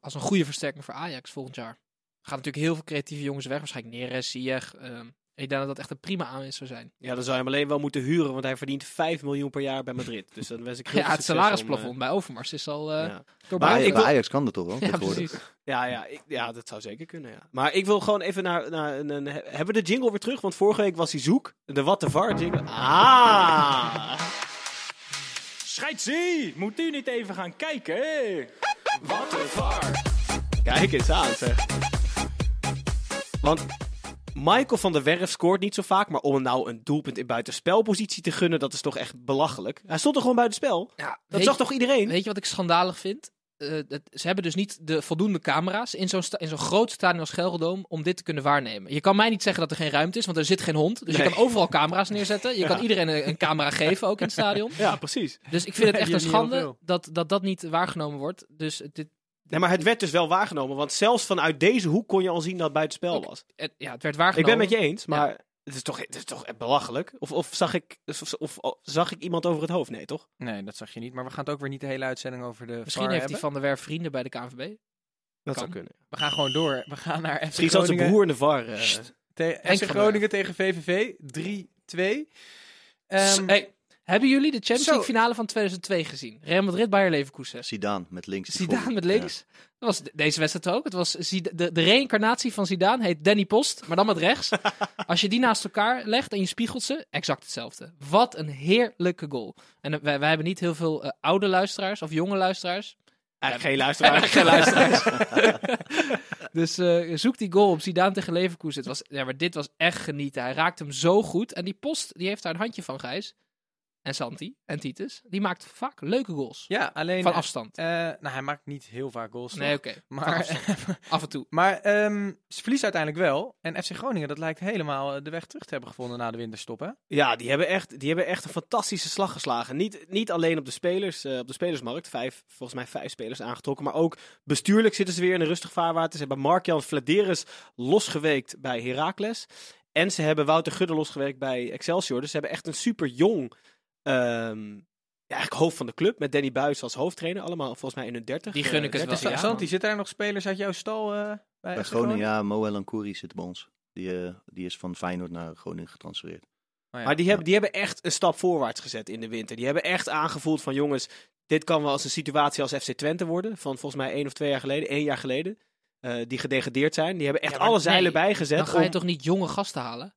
als een goede versterking voor Ajax volgend jaar. Er gaan natuurlijk heel veel creatieve jongens weg. Waarschijnlijk Neres, Ziyech. ehm, ik denk dat dat echt een prima aanwinst zou zijn. Ja, dan zou je hem alleen wel moeten huren, want hij verdient 5 miljoen per jaar bij Madrid. Dus dan wens ik heel Ja, het salarisplafond om, bij Overmars is al eh, eh ja. doorbouwd. Maar bij, ik bij wil- Ajax kan dat toch wel Ja, precies. Ja, ja, ik- ja, dat zou zeker kunnen, ja. Maar ik wil gewoon even naar... naar een, een- hebben we de jingle weer terug? Want vorige week was hij zoek. De What the VAR jingle. Ah! Scheidsie, moet u niet even gaan kijken? hè? Wat een var. Kijk eens aan, zeg. Want Michael van der Werf scoort niet zo vaak, maar om hem nou een doelpunt in buitenspelpositie te gunnen, dat is toch echt belachelijk. Hij stond er gewoon buitenspel. Ja, Dat zag toch iedereen? weet je wat ik schandalig vind? Eh, het- ze hebben dus niet de voldoende camera's in zo'n zo'n groot stadion als Gelredome om dit te kunnen waarnemen. Je kan mij niet zeggen dat er geen ruimte is, want er zit geen hond. Dus Nee. je kan overal camera's neerzetten. Je Ja. kan iedereen een, een camera geven, ook in het stadion. Ja, precies. Dus ik vind het echt een schande dat, dat dat niet waargenomen wordt. Dus dit, Nee, maar het werd dus wel waargenomen, want zelfs vanuit deze hoek kon je al zien dat het buitenspel was. het, ja, het werd Ik waargenomen. ben met je eens, maar het, is toch, het is toch belachelijk? Of, of, zag ik, of, of, of zag ik iemand over het hoofd? Nee, toch? Nee, dat zag je niet. Maar we gaan het ook weer niet de hele uitzending over de Misschien VAR heeft hebben. hij van der Werf vrienden bij de KNVB. Dat Kan. zou kunnen. We gaan gewoon door. We gaan naar FC Misschien zat zijn broer in de VAR. eh. Te- Groningen tegen VVV. 3-2. Ehm, hey, hebben jullie de Champions. League finale van 2002 gezien? Real Madrid, Bayer Leverkusen. Zidane met links. Zidane met links. Dat was de- deze wedstrijd ook. Het was Zid- de, de reïncarnatie van Zidane heet Danny Post, maar dan met rechts. Als je die naast elkaar legt en je spiegelt ze, exact hetzelfde. Wat een heerlijke goal. En eh, wij, wij hebben niet heel veel eh, oude luisteraars of jonge luisteraars. Eigenlijk geen luisteraar. Geen luisteraars. dus eh, zoek die goal op Zidane tegen Leverkusen. Het was, ja, maar dit was echt genieten. Hij raakte hem zo goed. En die post, die heeft daar een handje van, Gijs. En Santi en Titus. Die maakt vaak leuke goals. ja, alleen... Van afstand. eh, nou, hij maakt niet heel vaak goals. Nee, oké. Maar. Af en toe. maar ehm, ze verliezen uiteindelijk wel. En FC Groningen, dat lijkt helemaal eh, de weg terug te hebben gevonden na de winterstop, hè? Ja, die hebben, echt, die hebben echt een fantastische slag geslagen. Niet, niet alleen op de spelers, eh, op de spelersmarkt. Vijf, volgens mij vijf spelers aangetrokken. Maar ook bestuurlijk zitten ze weer in een rustig vaarwater. Ze hebben Mark-Jan Vladeris losgeweekt bij Heracles. En ze hebben Wouter Gudde losgewerkt bij Excelsior. Dus ze hebben echt een super jong ehm, ja, eigenlijk hoofd van de club. Met Danny Buis als hoofdtrainer. Allemaal volgens mij in hun dertig. Die gun ik het eh, wel. 30 Ja. Santi, zitten er nog spelers uit jouw stal eh, bij, Bij Groningen, ja, Mo Elankouri zit bij ons. Die, eh, die is van Feyenoord naar Groningen getransfereerd. Oh ja. Maar die hebben, die hebben echt een stap voorwaarts gezet in de winter. Die hebben echt aangevoeld van jongens, dit kan wel eens een situatie als FC Twente worden. Van volgens mij één of twee jaar geleden, één jaar geleden. eh, die gedegradeerd zijn. Die hebben echt Ja, alle zeilen bijgezet. Dan ga je om- toch niet jonge gasten halen?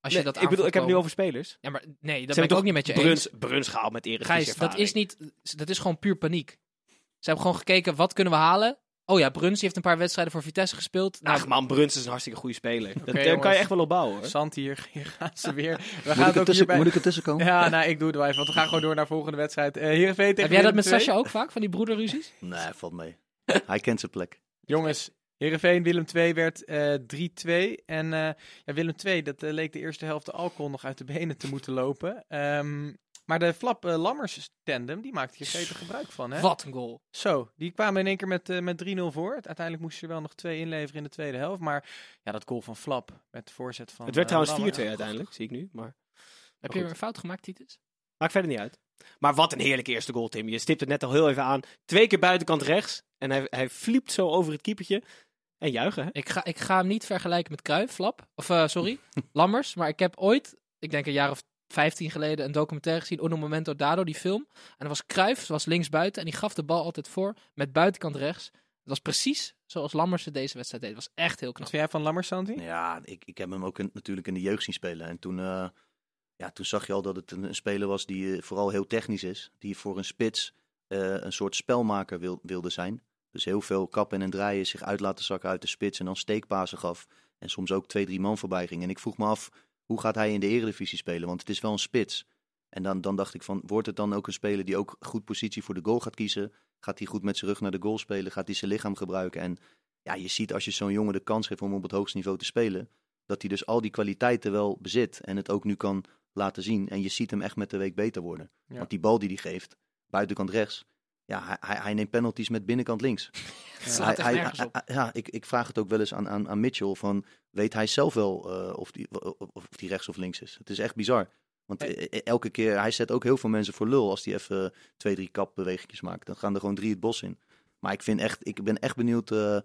Als je Nee, dat ik bedoel, ik heb het nu over spelers. Ja, maar nee, dat Ze ben ik hebben ook niet met je eens. Bruns, Bruns gehaald met Erik Gijs, dat is niet, dat is gewoon puur paniek. Ze hebben gewoon gekeken, wat kunnen we halen? Oh ja, Bruns heeft een paar wedstrijden voor Vitesse gespeeld. Nou, Ach man, Bruns is een hartstikke goede speler. Dat- daar jongens. kan je echt wel op bouwen hoor. Santi, hier, hier gaan ze weer. We Moet gaan ik, het er ook tussen, hierbij... moet ik er tussen komen? Ja, nou, ik doe het wel even, want we gaan gewoon door naar de volgende wedstrijd. Eh Heerenveen tegen heb jij dat met. Sascha ook vaak, van die broederruzies? Nee, valt mee. Hij kent zijn plek. Jongens, Heerenveen, Willem II werd eh 3-2. En eh, ja, Willem II, dat eh, leek de eerste helft de alcohol nog uit de benen te moeten lopen. Ehm, maar de Flap eh, Lammers tandem, die maakte hier gretig gebruik van. Hè? Wat een goal. Zo, die kwamen in één keer met, eh, met 3-0 voor. Uiteindelijk moesten ze er wel nog twee inleveren in de tweede helft. Maar ja, dat goal van Flap met de voorzet van Het werd eh, trouwens 4-2 Lammers. uiteindelijk, zie ik nu. Maar Heb je een fout gemaakt, Titus? maakt verder niet uit. Maar wat een heerlijke eerste goal, Tim. Je stipt het net al heel even aan. Twee keer buitenkant rechts. En hij, hij fliept zo over het keepertje. En juichen, hè? Ik ga, ik ga hem niet vergelijken met Cruijff, Flap. Of eh, sorry, Lammers. Maar ik heb ooit, ik denk een jaar of 15 geleden, een documentaire gezien. Uno Momento Dado, die film. En dat was Cruijff, was linksbuiten. En die gaf de bal altijd voor met buitenkant rechts. Het was precies zoals Lammers het deze wedstrijd deed. Het was echt heel Wat knap. vind jij van Lammers, Santi? Ja, ik, ik heb hem ook in- natuurlijk in de jeugd zien spelen. En toen, eh, ja, toen zag je al dat het een, een speler was die eh, vooral heel technisch is. Die voor een spits eh, een soort spelmaker wil, wilde zijn. Dus heel veel kappen en draaien, zich uit laten zakken uit de spits en dan steekpasen gaf. En soms ook twee, drie man voorbij ging. En ik vroeg me af, hoe gaat hij in de eredivisie spelen? Want het is wel een spits. En dan, dan dacht ik van, wordt het dan ook een speler die ook goed positie voor de goal gaat kiezen? Gaat hij goed met zijn rug naar de goal spelen? Gaat hij zijn lichaam gebruiken? En ja, je ziet als je zo'n jongen de kans geeft om op het hoogste niveau te spelen, dat hij dus al die kwaliteiten wel bezit en het ook nu kan laten zien. En je ziet hem echt met de week beter worden. Ja. Want die bal die hij geeft, buitenkant rechts, ja, hij, hij, hij neemt penalties met binnenkant links. Echt Hij- ja, ik, ik vraag het ook wel eens aan, aan, aan Mitchell van, weet hij zelf wel eh, of, die, of, die rechts of links is? Het is echt bizar. Want Hey. eh, elke keer, hij zet ook heel veel mensen voor lul als hij even twee, drie kapbewegingjes maakt. Dan gaan er gewoon drie het bos in. Maar ik, vind echt, ik ben echt benieuwd eh,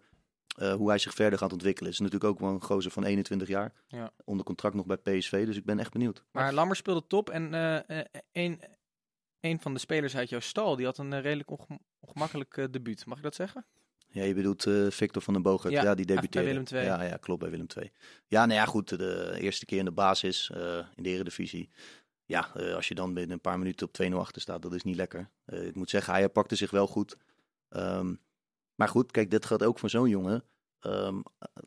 hoe hij zich verder gaat ontwikkelen. Het is natuurlijk ook wel een gozer van 21 jaar. Ja. Onder contract nog bij PSV, dus ik ben echt benieuwd. Maar Lammers speelde top en eh, eh, een, een van de spelers uit jouw stal, die had een eh, redelijk onge- ongemakkelijk eh, debuut. Mag ik dat zeggen? Ja, je bedoelt eh, Victor van den Bogert. Ja, Ja, die bij debuteerde. Willem II. Ja, ja, klopt, bij Willem II. Ja, nou ja, goed. De eerste keer in de basis in de Eredivisie. Ja, als je dan binnen een paar minuten op 2-0 achter staat, dat is niet lekker. Ik moet zeggen, hij pakte zich wel goed. Ehm, maar goed, kijk, dit gaat ook voor zo'n jongen. Ehm,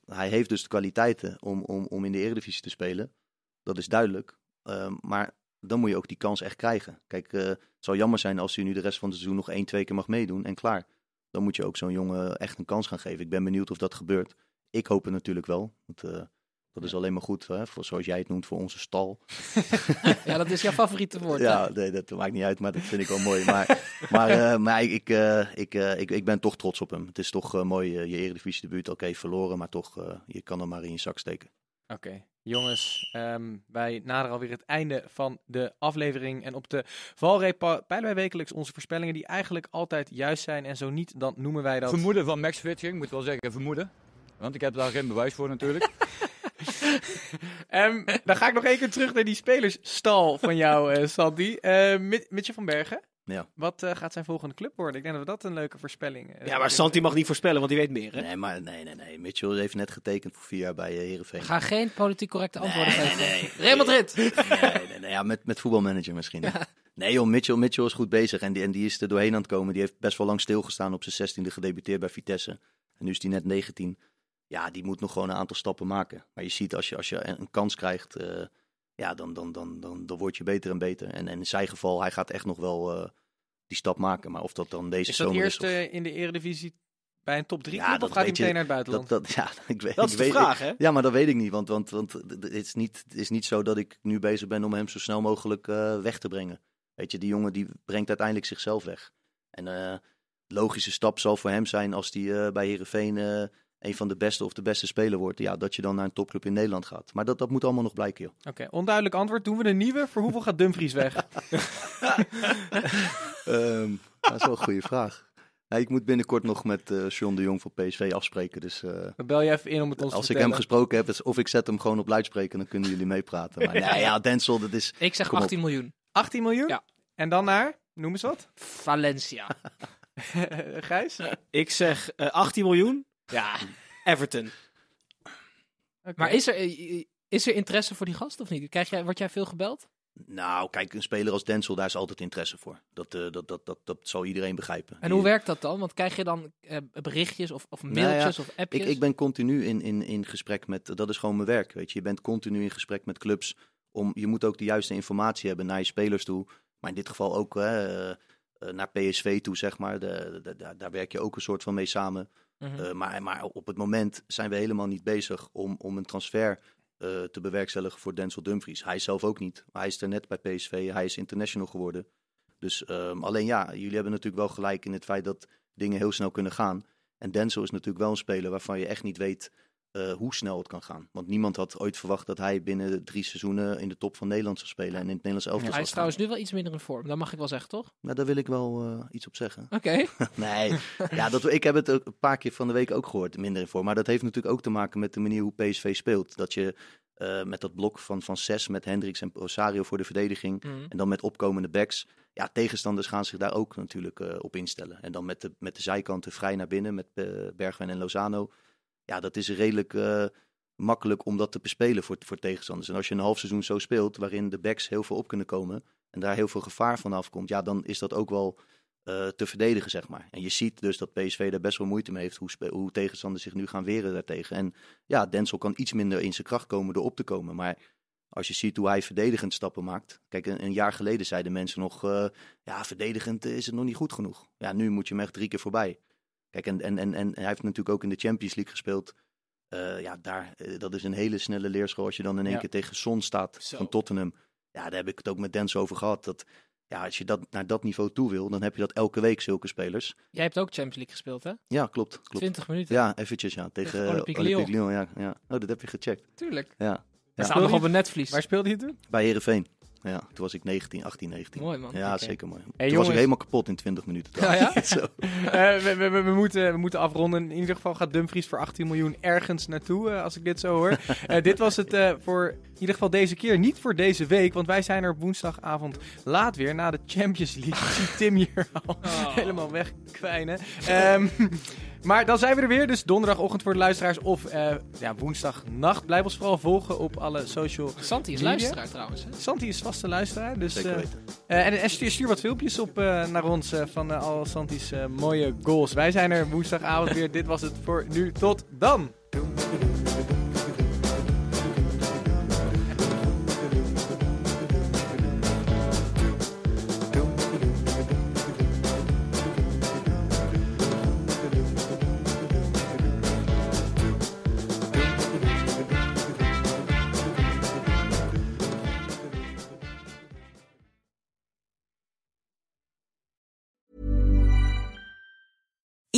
hij heeft dus de kwaliteiten om, om, om in de Eredivisie te spelen. Dat is duidelijk. Ehm, maar dan moet je ook die kans echt krijgen. Kijk, eh, het zal jammer zijn als hij nu de rest van het seizoen nog één, twee keer mag meedoen en klaar. Dan moet je ook zo'n jongen echt een kans gaan geven. Ik ben benieuwd of dat gebeurt. Ik hoop het natuurlijk wel. Want, eh, dat is alleen maar goed, hè, voor, zoals jij het noemt, voor onze stal. Ja, dat is jouw favoriete woord. Ja, nee, dat maakt niet uit, maar dat vind ik wel mooi. Maar, maar, eh, maar ik, ik, ik, ik ben toch trots op hem. Het is toch mooi, je eredivisie debuut. Oké, verloren, maar toch, je kan hem maar in je zak steken. Oké, jongens, ehm, wij naderen alweer het einde van de aflevering. En op de valreep peilen wij wekelijks onze voorspellingen die eigenlijk altijd juist zijn. En zo niet, dan noemen wij dat... Vermoeden van Max Fitching, moet wel zeggen vermoeden. Want ik heb daar geen bewijs voor natuurlijk. Ehm, dan ga ik nog één keer terug naar die spelersstal van jou, eh Sandy. Mit- Mitje van Bergen, Ja. wat eh, gaat zijn volgende club worden? Ik denk dat we dat een leuke voorspelling eh, Ja, maar Santi mag niet voorspellen, want die weet meer, hè? Nee, maar nee, nee, nee. Mitchell heeft net getekend voor vier jaar bij uh, Heerenveen. Ga geen politiek correcte antwoorden Nee, geven. nee, nee. Real Madrid! Nee, nee, nee ja, met, met voetbalmanager misschien. Nee joh, Mitchell, Mitchell is goed bezig en die, en die is er doorheen aan het komen. Die heeft best wel lang stilgestaan op zijn 16e gedebuteerd bij Vitesse. En nu is hij net 19. Ja, die moet nog gewoon een aantal stappen maken. Maar je ziet als je, als je een kans krijgt, eh, ja, dan, dan, dan, dan, dan word je beter en beter. En, en in zijn geval, hij gaat echt nog wel eh, die stap maken. Maar of dat dan deze Is dat zomer eerst is... Of, in de eredivisie bij een top 3 Ja, club dat of gaat hij je- meteen naar het buitenland? dat, dat, ja, ik weet, Dat ik is de weet, vraag, hè? ja, maar dat weet ik niet. Want, want, want het is niet, het is niet zo dat ik nu bezig ben om hem zo snel mogelijk eh, weg te brengen. Weet je, die jongen die brengt uiteindelijk zichzelf weg. En eh logische stap zal voor hem zijn als hij eh, bij Herenveen een van de beste of de beste speler wordt. Ja, dat je dan naar een topclub in Nederland gaat. Maar dat, dat moet allemaal nog blijken, joh. Oké, onduidelijk antwoord. Doen we een nieuwe? Voor hoeveel gaat Dumfries weg? Ehm, dat is wel een goede vraag. Ik moet binnenkort nog met eh John de Jong van PSV afspreken. Dus eh, Dan bel je even in om het ons als te ik hem gesproken heb, is- of ik zet hem gewoon op luidspreker, dan kunnen jullie meepraten. Maar nee, ja, Denzel, dat is... Ik zeg Kom op. 18 miljoen. 18 miljoen? Ja. En dan naar, noem eens wat. Valencia. Gijs? Ik zeg eh, 18 miljoen. Ja, Everton. Maar is er, eh, is er interesse voor die gast of niet? Krijg jij, word jij veel gebeld? Nou, kijk, een speler als Denzel, daar is altijd interesse voor. Dat, eh, dat, dat, dat, dat zal iedereen begrijpen. En hoe werkt dat dan? Want krijg je dan eh, berichtjes of, of mailtjes Nou of appjes? Ik, ik ben continu in, in, in gesprek met, dat is gewoon mijn werk, weet je. Je bent continu in gesprek met clubs. Om, je moet ook de juiste informatie hebben naar je spelers toe. Maar in dit geval ook eh, eh, naar PSV toe, zeg maar. De, de- de- daar werk je ook een soort van mee samen. Mhm. Eh, maar, maar op het moment zijn we helemaal niet bezig om, om een transfer eh, te bewerkstelligen voor Denzel Dumfries. Hij zelf ook niet. Hij is er net bij PSV. Hij is international geworden. Dus ehm, alleen ja, jullie hebben natuurlijk wel gelijk in het feit dat dingen heel snel kunnen gaan. En Denzel is natuurlijk wel een speler waarvan je echt niet weet eh, hoe snel het kan gaan. Want niemand had ooit verwacht dat hij binnen drie seizoenen in de top van Nederland zou spelen. En in het Nederlands elftal hij zou is trouwens nu wel iets minder in vorm. Dat mag ik wel zeggen, toch? Nou, daar wil ik wel eh, iets op zeggen. Oké. Nee, ja, dat, ik heb het een paar keer van de week ook gehoord, minder in vorm. Maar dat heeft natuurlijk ook te maken met de manier hoe PSV speelt. Dat je eh, met dat blok van, van zes met Hendricks en Rosario voor de verdediging. Mhm. En dan met opkomende backs. Ja, tegenstanders gaan zich daar ook natuurlijk op instellen. En dan met de, met de zijkanten vrij naar binnen met eh, Bergwijn en Lozano. Ja, dat is redelijk eh, makkelijk om dat te bespelen voor, voor tegenstanders. En als je een half seizoen zo speelt, waarin de backs heel veel op kunnen komen. En daar heel veel gevaar van afkomt. Ja, dan is dat ook wel eh, te verdedigen, zeg maar. En je ziet dus dat PSV daar best wel moeite mee heeft. Hoe, hoe tegenstanders zich nu gaan weren daartegen. En ja, Denzel kan iets minder in zijn kracht komen door op te komen. Maar als je ziet hoe hij verdedigend stappen maakt. Kijk, een, een jaar geleden zeiden mensen nog... eh, ja, verdedigend is het nog niet goed genoeg. Ja, nu moet je hem echt drie keer voorbij. Kijk, en, en, en, en hij heeft natuurlijk ook in de Champions League gespeeld. Eh, ja, daar, eh, dat is een hele snelle leerschool. Als je dan in één Ja. keer tegen Son staat Zo. van Tottenham. Ja, daar heb ik het ook met Denzel over gehad. Dat, ja, als je dat naar dat niveau toe wil, dan heb je dat elke week, zulke spelers. Jij hebt ook Champions League gespeeld, hè? Ja, klopt. klopt. 20 minuten. Ja, eventjes, ja. Tegen, Tegen Olympique Olympique Lyon. Lyon. ja, ja. Oh, dat heb je gecheckt. Tuurlijk. Ja. We Ja. staan nog op een netvlies. Waar speelde je toen? Bij Herenveen. Ja, toen was ik 19, 18, 19. Mooi, man. Ja, zeker mooi. toen was ik helemaal kapot in 20 minuten. Ja, ja? Zo. Eh, we, we, moeten, we moeten afronden. In ieder geval gaat Dumfries voor 18 miljoen ergens naartoe, eh, als ik dit zo hoor. Eh, dit was het eh, voor in ieder geval deze keer. Niet voor deze week, want wij zijn er woensdagavond laat weer na de Champions League. Ik zie Tim hier al helemaal wegkwijnen. Ehm, maar dan zijn we er weer. Dus donderdagochtend voor de luisteraars of eh, ja, woensdagnacht. Blijf ons vooral volgen op alle social... Santi is Media? luisteraar trouwens. Hè? Santi is vaste luisteraar, dus... Zeker eh, weten. eh, en en stuur, stuur wat filmpjes op eh, naar ons eh, van eh, al Santi's mooie goals. Wij zijn er woensdagavond weer. Dit was het voor nu. Tot dan!